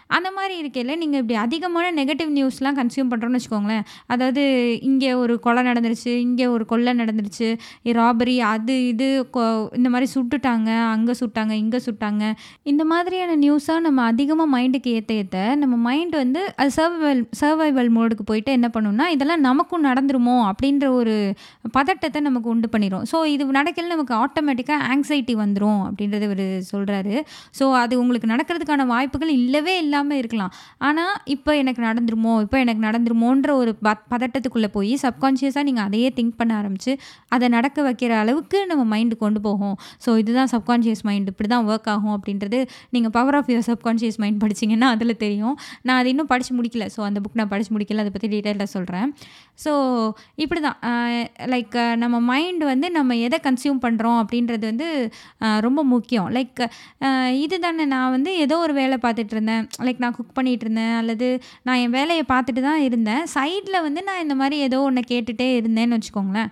அந்த மாதிரி இருக்கையில் நீங்கள் இப்படி அதிகமான நெகட்டிவ் நியூஸ்லாம் கன்சியூம் பண்ணுறோன்னு வச்சுக்கோங்களேன். அதாவது இங்கே ஒரு கொலை நடந்துருச்சு இங்கே ஒரு கொள்ளை நடந்துருச்சு ராபரி அது இது கொ- இந்த மாதிரி சுட்டுட்டாங்க அங்கே சுட்டாங்க இங்கே சுட்டாங்க. இந்த மாதிரியான நியூஸாக நம்ம அதிகமாக மைண்டுக்கு ஏற்ற ஏற்ற நம்ம மைண்ட் வந்து அது சர்வைவல் சர்வைவல் மோடுக்கு போயிட்டு என்ன பண்ணும்னா இதெல்லாம் நமக்கும் நடந்துருமோ அப்படின்ற ஒரு பதட்டத்தை நமக்கு உண்டு பண்ணிடும் ஸோ இது நடக்கல நமக்கு ஆட்டோமேட்டிக்காக ஆங்ஸைட்டி வந்துடும் அப்படின்றத இவர் சொல்கிறாரு ஸோ அது உங்களுக்கு நடக்கிறதுக்கான வாய்ப்புகள் இல்லவே இல்லாமல் இருக்கலாம். ஆனால் இப்போ எனக்கு நடந்துருமோ இப்போ எனக்கு நடந்துருமோன்ற ஒரு ப பதட்டத்துக்குள்ளே போய் சப்கான்ஷியஸாக நீங்கள் அதையே திங்க் பண்ண ஆரம்பித்து அதை நடக்க வைக்கிற அளவுக்கு நம்ம மைண்டு கொண்டு போகும். ஸோ இதுதான் சப்கான்ஷியஸ் மைண்ட் இப்படி தான் ஒர்க் ஆகும் அப்படின்றது நீங்கள் power of your subconscious mind படிச்சீங்கன்னா அதில் தெரியும். நான் அது இன்னும் படித்து முடிக்கல. ஸோ அந்த புக் நான் படித்து முடிக்கல. அதை பற்றி டீட்டெயிலாக சொல்கிறேன் ஸோ இப்படி தான் லைக் நம்ம மைண்ட் வந்து நம்ம எதை கன்சியூம் பண்ணுறோம் அப்படின்றது வந்து ரொம்ப முக்கியம். லைக் இது தானே நான் வந்து ஏதோ ஒரு வேலை பார்த்துட்டு இருந்தேன் லைக் நான் குக் பண்ணிகிட்டு இருந்தேன் அல்லது நான் என் வேலையை பார்த்துட்டு தான் இருந்தேன். சைடில் வந்து நான் இந்த மாதிரி ஏதோ ஒன்று கேட்டுகிட்டே இருந்தேன்னு வச்சுக்கோங்களேன்.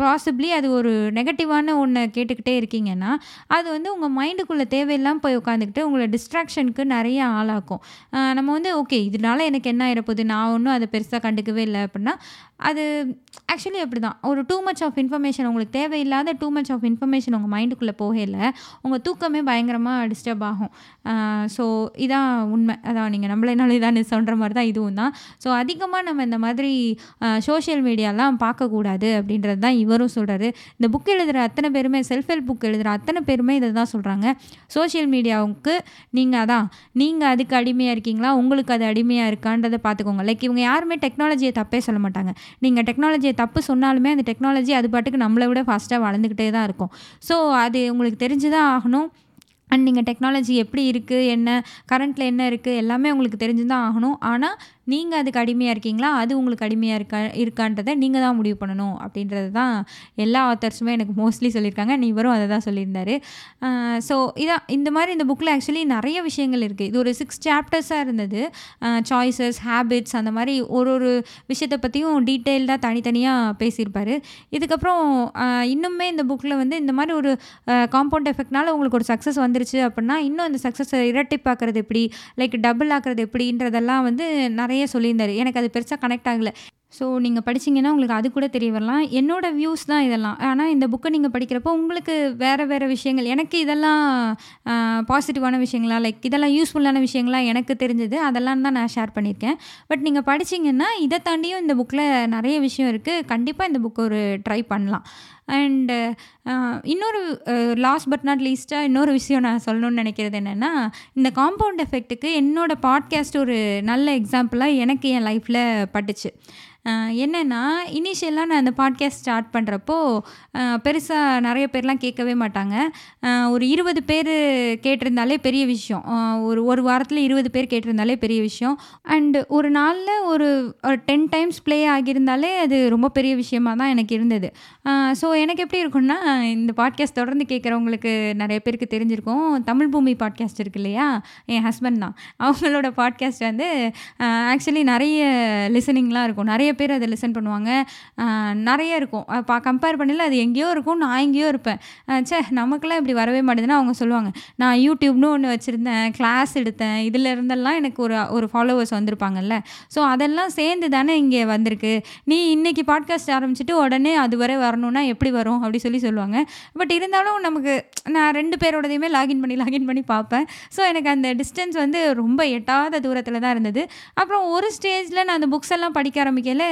பாசிபிளி அது ஒரு நெகட்டிவான ஒன்று கேட்டுக்கிட்டே இருக்கீங்கன்னா அது வந்து உங்கள் மைண்டுக்குள்ளே தேவையில்லாமல் போய் உட்காந்துக்கிட்டு உங்களை டிஸ்ட்ராக்ஷனுக்கு நிறைய ஆளாக்கும். நம்ம வந்து ஓகே இதனால எனக்கு என்ன ஆயிரப்போகுது? நான் ஒன்றும் அதை பெருசாக கண்டுக்கவே இல்லை அப்படின்னா அது ஆக்சுவலி அப்படி தான் ஒரு டூ மச் ஆஃப் இன்ஃபர்மேஷன் உங்களுக்கு தேவையில்லாத டூ மச் ஆஃப் இன்ஃபர்மேஷன் உங்கள் மைண்டுக்குள்ளே போகல உங்கள் தூக்கமே பயங்கரமாக டிஸ்டர்ப் ஆகும். ஸோ இதான் உண்மை. அதான் நீங்கள் நம்மளனால இதான் சொல்கிற மாதிரி தான் இதுவும் தான். ஸோ அதிகமாக நம்ம இந்த மாதிரி சோஷியல் மீடியாலாம் பார்க்கக்கூடாது அப்படின்றது தான் இவரும் சொல்கிறாரு இந்த புக் எழுதுகிற அத்தனை பேருமே செல்ஃப் ஹெல்ப் புக் எழுதுகிற அத்தனை பேருமே இதை தான் சொல்கிறாங்க சோஷியல் மீடியாவுக்கு நீங்கள் அதான் நீங்கள் அதுக்கு அடிமையாக இருக்கீங்களா? உங்களுக்கு அது அடிமையாக இருக்கான்றதை பார்த்துக்கோங்க. லைக் இவங்க யாருமே டெக்னாலஜியை தப்பே சொல்ல மாட்டாங்க. நீங்கள் டெக்னாலஜியை தப்பு சொன்னாலுமே அந்த டெக்னாலஜி அது பாட்டுக்கு நம்மளை விட ஃபாஸ்ட்டாக வளர்ந்துக்கிட்டே தான் இருக்கும். ஸோ அது உங்களுக்கு தெரிஞ்சு தான் ஆகணும். அண்ட் நீங்கள் டெக்னாலஜி எப்படி இருக்குது என்ன கரண்ட்டில் என்ன இருக்குது எல்லாமே உங்களுக்கு தெரிஞ்சு தான் ஆகணும். ஆனால் நீங்கள் அதுக்கு அடிமையாக இருக்கீங்களா? அது உங்களுக்கு அடிமையாக இருக்கா இருக்கான்றதை நீங்கள் தான் முடிவு பண்ணணும். அப்படின்றது தான் எல்லா ஆத்தர்ஸுமே எனக்கு மோஸ்ட்லி சொல்லியிருக்காங்க. நீ இவரும் அதை தான் சொல்லியிருந்தார். ஸோ இதான் இந்த மாதிரி இந்த புக்கில் ஆக்சுவலி நிறைய விஷயங்கள் இருக்குது இது ஒரு சிக்ஸ் சாப்டர்ஸாக இருந்தது. சாய்ஸஸ் ஹேபிட்ஸ் அந்த மாதிரி ஒரு ஒரு விஷயத்தை பற்றியும் டீட்டெயில்டாக தனித்தனியாக பேசியிருப்பார். இதுக்கப்புறம் இன்னுமே இந்த புக்கில் வந்து இந்த மாதிரி ஒரு காம்பவுண்ட் எஃபெக்ட்னால உங்களுக்கு ஒரு சக்ஸஸ் வந்துருச்சு அப்படின்னா இன்னும் அந்த சக்ஸஸை இரட்டிப்பாக்குறது எப்படி? லைக் டபுள் ஆக்குறது எப்படின்றதெல்லாம் வந்து நிறைய சொல்லியிருந்தார். எனக்கு அது பெருசாக கனெக்ட் ஆகலை. ஸோ நீங்கள் படிச்சீங்கன்னா உங்களுக்கு அது கூட தெரிய வரலாம். என்னோட வியூஸ் தான் இதெல்லாம். ஆனால் இந்த புக்கை நீங்கள் படிக்கிறப்போ உங்களுக்கு வேறு வேறு விஷயங்கள் எனக்கு இதெல்லாம் பாசிட்டிவான விஷயங்களா லைக் இதெல்லாம் யூஸ்ஃபுல்லான விஷயங்களா எனக்கு தெரிஞ்சது. அதெல்லாம் தான் நான் ஷேர் பண்ணியிருக்கேன். பட் நீங்கள் படிச்சிங்கன்னா இதை தாண்டியும் இந்த புக்கில் நிறைய விஷயம் இருக்குது கண்டிப்பாக இந்த புக் ஒரு ட்ரை பண்ணலாம். அண்டு இன்னொரு லாஸ்ட் பட் நாட் லீஸ்ட்டாக இன்னொரு விஷயம் நான் சொல்லணும்னு நினைக்கிறது என்னென்னா இந்த காம்பவுண்ட் எஃபெக்ட்டுக்கு என்னோடய பாட்காஸ்ட் ஒரு நல்ல எக்ஸாம்பிளாக எனக்கு என் லைஃப்பில் பட்டுச்சு. என்னென்னா இனிஷியலாக நான் அந்த பாட்காஸ்ட் ஸ்டார்ட் பண்ணுறப்போ பெருசாக நிறைய பேர்லாம் கேட்கவே மாட்டாங்க. ஒரு இருபது பேர் கேட்டிருந்தாலே பெரிய விஷயம். ஒரு ஒரு வாரத்தில் இருபது பேர் கேட்டிருந்தாலே பெரிய விஷயம். அண்டு ஒரு நாளில் ஒரு டென் டைம்ஸ் ப்ளே ஆகியிருந்தாலே அது ரொம்ப பெரிய விஷயமாக தான் எனக்கு இருந்தது. ஸோ எனக்கு எப்படி இருக்கும்னா இந்த பாட்காஸ்ட் தொடர்ந்து கேட்குறவங்களுக்கு நிறைய பேருக்கு தெரிஞ்சிருக்கும். தமிழ் பூமி பாட்காஸ்ட் இருக்கு இல்லையா? என் ஹஸ்பண்ட் தான். அவங்களோட பாட்காஸ்ட் வந்து ஆக்சுவலி நிறைய லிசனிங்லாம் இருக்கும். நிறைய பேர் அதை லிசன் பண்ணுவாங்க. நிறைய இருக்கும். பா கம்பேர் பண்ணல அது எங்கேயோ இருக்கும் நான் எங்கேயோ இருப்பேன். சே நமக்கெல்லாம் இப்படி வரவே மாட்டேதுன்னு அவங்க சொல்லுவாங்க. நான் யூடியூப்னு ஒன்று வச்சுருந்தேன் கிளாஸ் எடுத்தேன். இதில் இருந்தெல்லாம் எனக்கு ஒரு ஒரு ஃபாலோவர்ஸ் வந்திருப்பாங்கல்ல. ஸோ அதெல்லாம் சேர்ந்து தானே இங்கே வந்திருக்கு. நீ இன்றைக்கி பாட்காஸ்ட் ஆரம்பிச்சுட்டு உடனே அது வரை வரணும்னா எப்படி வரும் அப்படி சொல்லி சொல்லுவாங்க. பட் இருந்தாலும் நமக்கு நான் ரெண்டு பேரோடதையுமே லாகின் பண்ணி லாகின் பண்ணி பார்ப்பேன். ஸோ எனக்கு அந்த டிஸ்டன்ஸ் வந்து ரொம்ப எட்டாத தூரத்தில் தான் இருந்தது. அப்புறம் ஒரு ஸ்டேஜில் நான் அந்த புக்ஸ் எல்லாம் படிக்க ஆரம்பிக்கல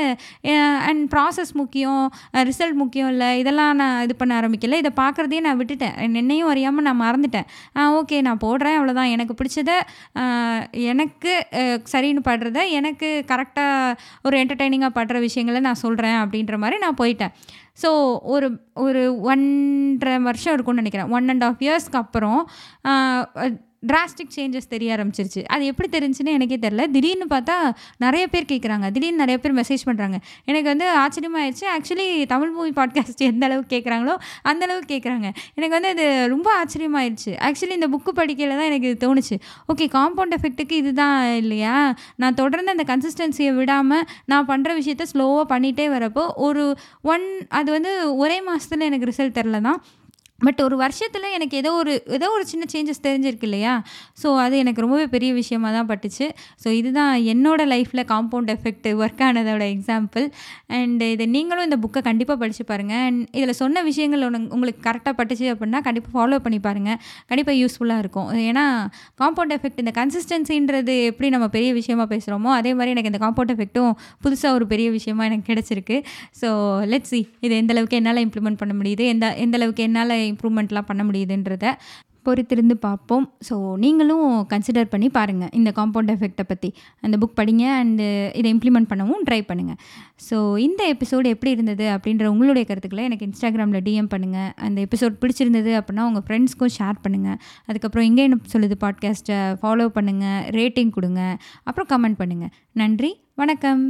அண்ட் ப்ராசஸ் முக்கியம் ரிசல்ட் முக்கியம் இல்லை இதெல்லாம் நான் இது பண்ண ஆரம்பிக்கல. இதை பார்க்குறதையே நான் விட்டுட்டேன். என்னையும் அறியாமல் நான் மறந்துட்டேன். ஓகே நான் போடுறேன் அவ்வளோதான் எனக்கு பிடிச்சத எனக்கு சரின்னு படுறத எனக்கு கரெக்டாக ஒரு என்டர்டெய்னிங்காக படுற விஷயங்களை நான் சொல்கிறேன் அப்படின்ற மாதிரி நான் போயிட்டேன். ஸோ ஒரு ஒரு ஒன்றரை வருஷம் இருக்கும்னு நினைக்கிறேன். ஒன் அண்ட் ஆஃப் இயர்ஸ்க்கு அப்புறம் டிராஸ்டிக் சேஞ்சஸ் தெரிய ஆரம்பிச்சிருச்சு. அது எப்படி தெரிஞ்சுன்னு எனக்கே தெரில திடீர்னு பார்த்தா நிறைய பேர் கேட்குறாங்க திடீர்னு நிறைய பேர் மெசேஜ் பண்ணுறாங்க எனக்கு வந்து ஆச்சரியமாயிடுச்சு ஆக்சுவலி தமிழ் மூவி பாட்காஸ்ட் எந்த அளவுக்கு கேட்குறாங்களோ அந்த அளவுக்கு கேட்குறாங்க எனக்கு வந்து அது ரொம்ப ஆச்சரியமாயிடுச்சு ஆக்சுவலி இந்த புக்கு படிக்கையில் தான் எனக்கு இது தோணுச்சு. ஓகே காம்பவுண்ட் எஃபெக்ட்டுக்கு இதுதான் இல்லையா? நான் தொடர்ந்து அந்த கன்சிஸ்டன்சியை விடாமல் நான் பண்ணுற விஷயத்த ஸ்லோவாக பண்ணிகிட்டே வரப்போ ஒரு ஒன் அது வந்து ஒரே மாதத்தில் எனக்கு ரிசல்ட் தெரில தான் பட் ஒரு வருஷத்தில் எனக்கு ஏதோ ஒரு ஏதோ ஒரு சின்ன சேஞ்சஸ் தெரிஞ்சிருக்கு இல்லையா? ஸோ அது எனக்கு ரொம்பவே பெரிய விஷயமாக தான் பட்டுச்சு. ஸோ இதுதான் என்னோடய லைஃப்பில் காம்பவுண்ட் எஃபெக்ட் ஒர்க் ஆனதோட எக்ஸாம்பிள் அண்ட் இதை நீங்களும் இந்த புக்கை கண்டிப்பாக படித்து பாருங்கள் அண்ட் இதில் சொன்ன விஷயங்கள் ஒன்று உங்களுக்கு கரெக்டாக பட்டுச்சு அப்படின்னா கண்டிப்பாக ஃபாலோ பண்ணி பாருங்கள் கண்டிப்பாக யூஸ்ஃபுல்லாக இருக்கும். ஏன்னா காம்பவுண்ட் எஃபெக்ட் இந்த கன்சிஸ்டன்சின்றது எப்படி நம்ம பெரிய விஷயமா பேசுகிறோமோ அதே மாதிரி எனக்கு இந்த காம்பவுண்ட் எஃபெக்ட்டும் புதுசாக ஒரு பெரிய விஷயமா எனக்கு கிடச்சிருக்கு. ஸோ லெட் சி இது எந்தளவுக்கு என்னால் இம்ப்ளிமெண்ட் பண்ண முடியுது? எந்த எந்தளவுக்கு என்னால் இம்ப்ரூவ்மெண்ட்லாம் பண்ண முடியுதுன்றத பொறுத்திருந்து பார்ப்போம். ஸோ நீங்களும் கன்சிடர் பண்ணி பாருங்கள் இந்த காம்பவுண்ட் எஃபெக்டை பற்றி அந்த புக் படிங்க அண்டு இதை இம்ப்ளிமெண்ட் பண்ணவும் ட்ரை பண்ணுங்கள் ஸோ இந்த எபிசோடு எப்படி இருந்தது அப்படின்ற உங்களுடைய கருத்துக்களை எனக்கு இன்ஸ்டாகிராமில் டிஎம் பண்ணுங்கள் அந்த எபிசோட் பிடிச்சிருந்தது அப்படின்னா உங்கள் ஃப்ரெண்ட்ஸ்க்கும் ஷேர் பண்ணுங்கள் அதுக்கப்புறம் இங்கே என்ன சொல்லுது பாட்காஸ்ட்டை ஃபாலோ பண்ணுங்கள் ரேட்டிங் கொடுங்க. அப்புறம் கமெண்ட் பண்ணுங்கள் நன்றி வணக்கம்.